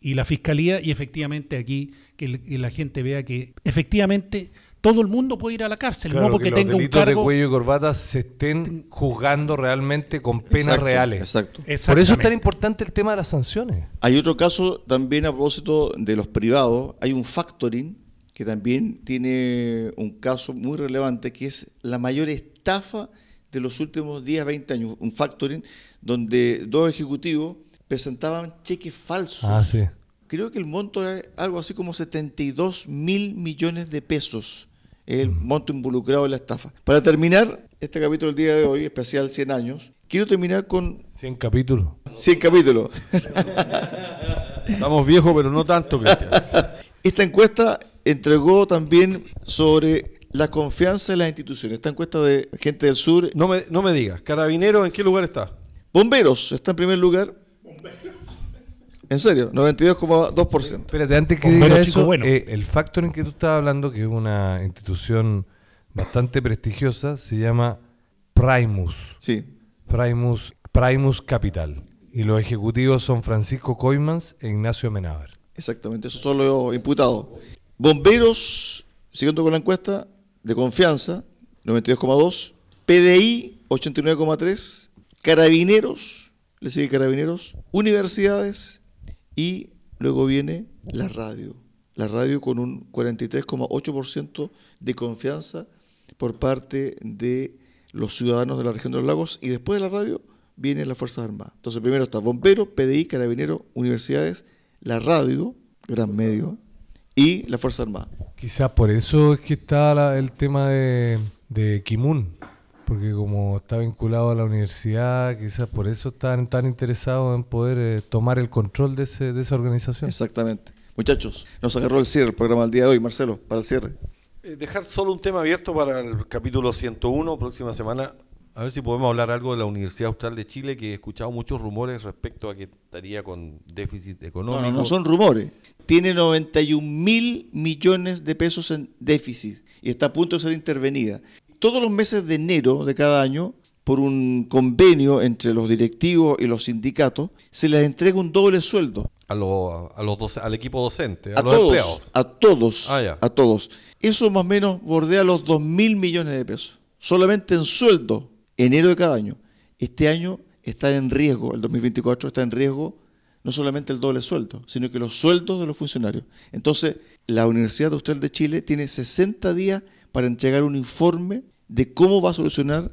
y la fiscalía y efectivamente aquí que la gente vea que efectivamente todo el mundo puede ir a la cárcel, Claro, no porque que los tenga un delitos de cargo. cuello y corbata se estén juzgando realmente con penas Exacto, reales. Exacto. Por eso es tan importante el tema de las sanciones. Hay otro caso también a propósito de los privados. Hay un factoring que también tiene un caso muy relevante que es la mayor estafa de los últimos 10, 20 años. Un factoring donde dos ejecutivos presentaban cheques falsos. Ah, sí. Creo que el monto es algo así como 72 mil millones de pesos. El monto involucrado en la estafa. Para terminar este capítulo del día de hoy, especial 100 años, quiero terminar con 100 capítulos. 100 capítulos. Estamos viejos, pero no tanto, Cristian. Esta encuesta entregó también sobre la confianza en las instituciones. Esta encuesta de gente del sur. No me, no me digas, Carabinero, ¿en qué lugar está? Bomberos está en primer lugar. En serio, 92,2%. Espérate, antes que diga chico eso, bueno. eh, el factor en que tú estabas hablando, que es una institución bastante prestigiosa, se llama Primus. Sí. Primus, Primus Capital. Y los ejecutivos son Francisco Coimans e Ignacio Menábar. Exactamente, esos son los imputados. Bomberos, siguiendo con la encuesta, de confianza, 92,2. PDI, 89,3. Carabineros, le sigue Carabineros. Universidades y luego viene la radio. La radio con un 43,8% de confianza por parte de los ciudadanos de la región de los lagos. Y después de la radio vienen las Fuerzas Armadas. Entonces primero está Bomberos, PDI, Carabineros, Universidades, la radio, gran medio, y la Fuerza Armada. Quizás por eso es que está la- el tema de, de Kimun, porque como está vinculado a la universidad, quizás por eso están tan interesados en poder eh, tomar el control de, ese- de esa organización. Exactamente. Muchachos, nos agarró el cierre el programa del día de hoy, Marcelo, para el cierre. Eh, dejar solo un tema abierto para el capítulo 101, próxima semana. A ver si podemos hablar algo de la Universidad Austral de Chile, que he escuchado muchos rumores respecto a que estaría con déficit No, económico. no, no son rumores. Tiene 91 mil millones de pesos en déficit y está a punto de ser intervenida. Todos los meses de enero de cada año, por un convenio entre los directivos y los sindicatos, se les entrega un doble sueldo. A, los a los doce- al equipo docente, a, A los todos, empleados. a todos, Ah, a todos. Eso más o menos bordea los 2 mil millones de pesos. Solamente en sueldo, enero de cada año. Este año está en riesgo, el 2024 está en riesgo no solamente el doble sueldo, sino que los sueldos de los funcionarios. Entonces, la Universidad Austral de Chile tiene 60 días para entregar un informe de cómo va a solucionar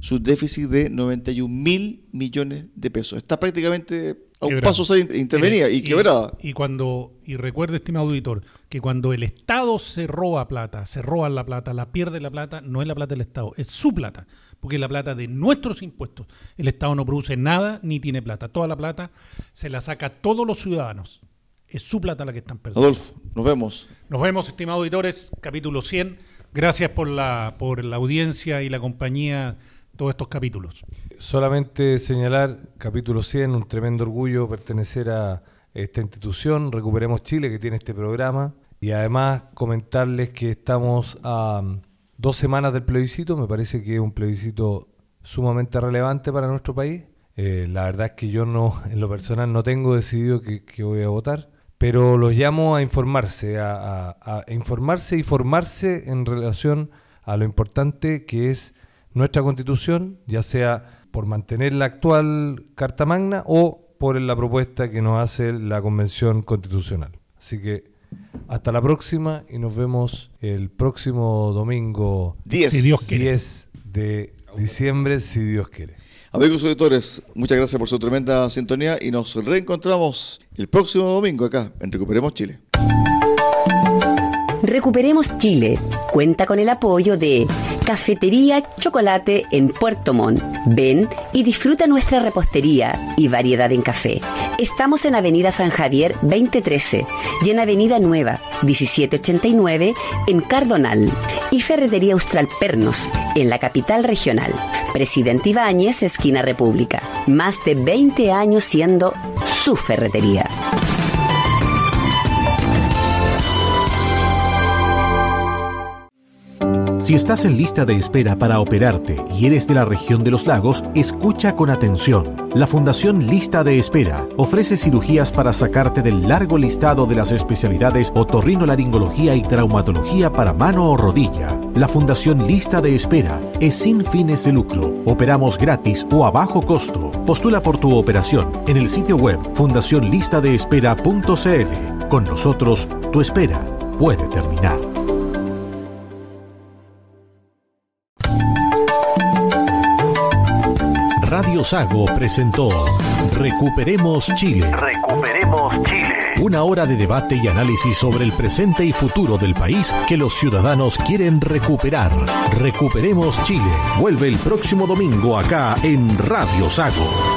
su déficit de 91 mil millones de pesos. Está prácticamente a un Quebrada. paso ser intervenida Mire, y quebrada. Y cuando, y recuerde, estimado auditor, que cuando el Estado se roba plata, se roba la plata, la pierde la plata, no es la plata del Estado, es su plata, porque es la plata de nuestros impuestos. El Estado no produce nada ni tiene plata. Toda la plata se la saca a todos los ciudadanos. Es su plata la que están perdiendo. Adolfo, nos vemos. Nos vemos, estimados auditores, capítulo 100. Gracias por la, por la audiencia y la compañía todos estos capítulos. Solamente señalar, capítulo 100, un tremendo orgullo pertenecer a esta institución, Recuperemos Chile, que tiene este programa. Y además comentarles que estamos a mm, dos semanas del plebiscito, me parece que es un plebiscito sumamente relevante para nuestro país. Eh, la verdad es que yo no, en lo personal, no tengo decidido que, que voy a votar, pero los llamo a informarse, a, a- a informarse y formarse en relación a lo importante que es nuestra constitución, ya sea por mantener la actual Carta Magna o por la propuesta que nos hace la Convención Constitucional. Así que hasta la próxima y nos vemos el próximo domingo 10. Si Dios quiere. 10 de diciembre, si Dios quiere. Amigos auditores, muchas gracias por su tremenda sintonía y nos reencontramos el próximo domingo acá en Recuperemos Chile. Recuperemos Chile. Cuenta con el apoyo de Cafetería Chocolate en Puerto Montt. Ven y disfruta nuestra repostería y variedad en café. Estamos en Avenida San Javier 2013 y en Avenida Nueva 1789 en Cardonal. Y Ferretería Austral Pernos en la capital regional. Presidente Ibáñez, esquina República. Más de 20 años siendo su ferretería. Si estás en lista de espera para operarte y eres de la región de los lagos, escucha con atención. La Fundación Lista de Espera ofrece cirugías para sacarte del largo listado de las especialidades otorrinolaringología y traumatología para mano o rodilla. La Fundación Lista de Espera es sin fines de lucro. Operamos gratis o a bajo costo. Postula por tu operación en el sitio web fundacionlistadeespera.cl. Con nosotros, tu espera puede terminar. Radio Sago presentó Recuperemos Chile. Recuperemos Chile. Una hora de debate y análisis sobre el presente y futuro del país que los ciudadanos quieren recuperar. Recuperemos Chile. Vuelve el próximo domingo acá en Radio Sago.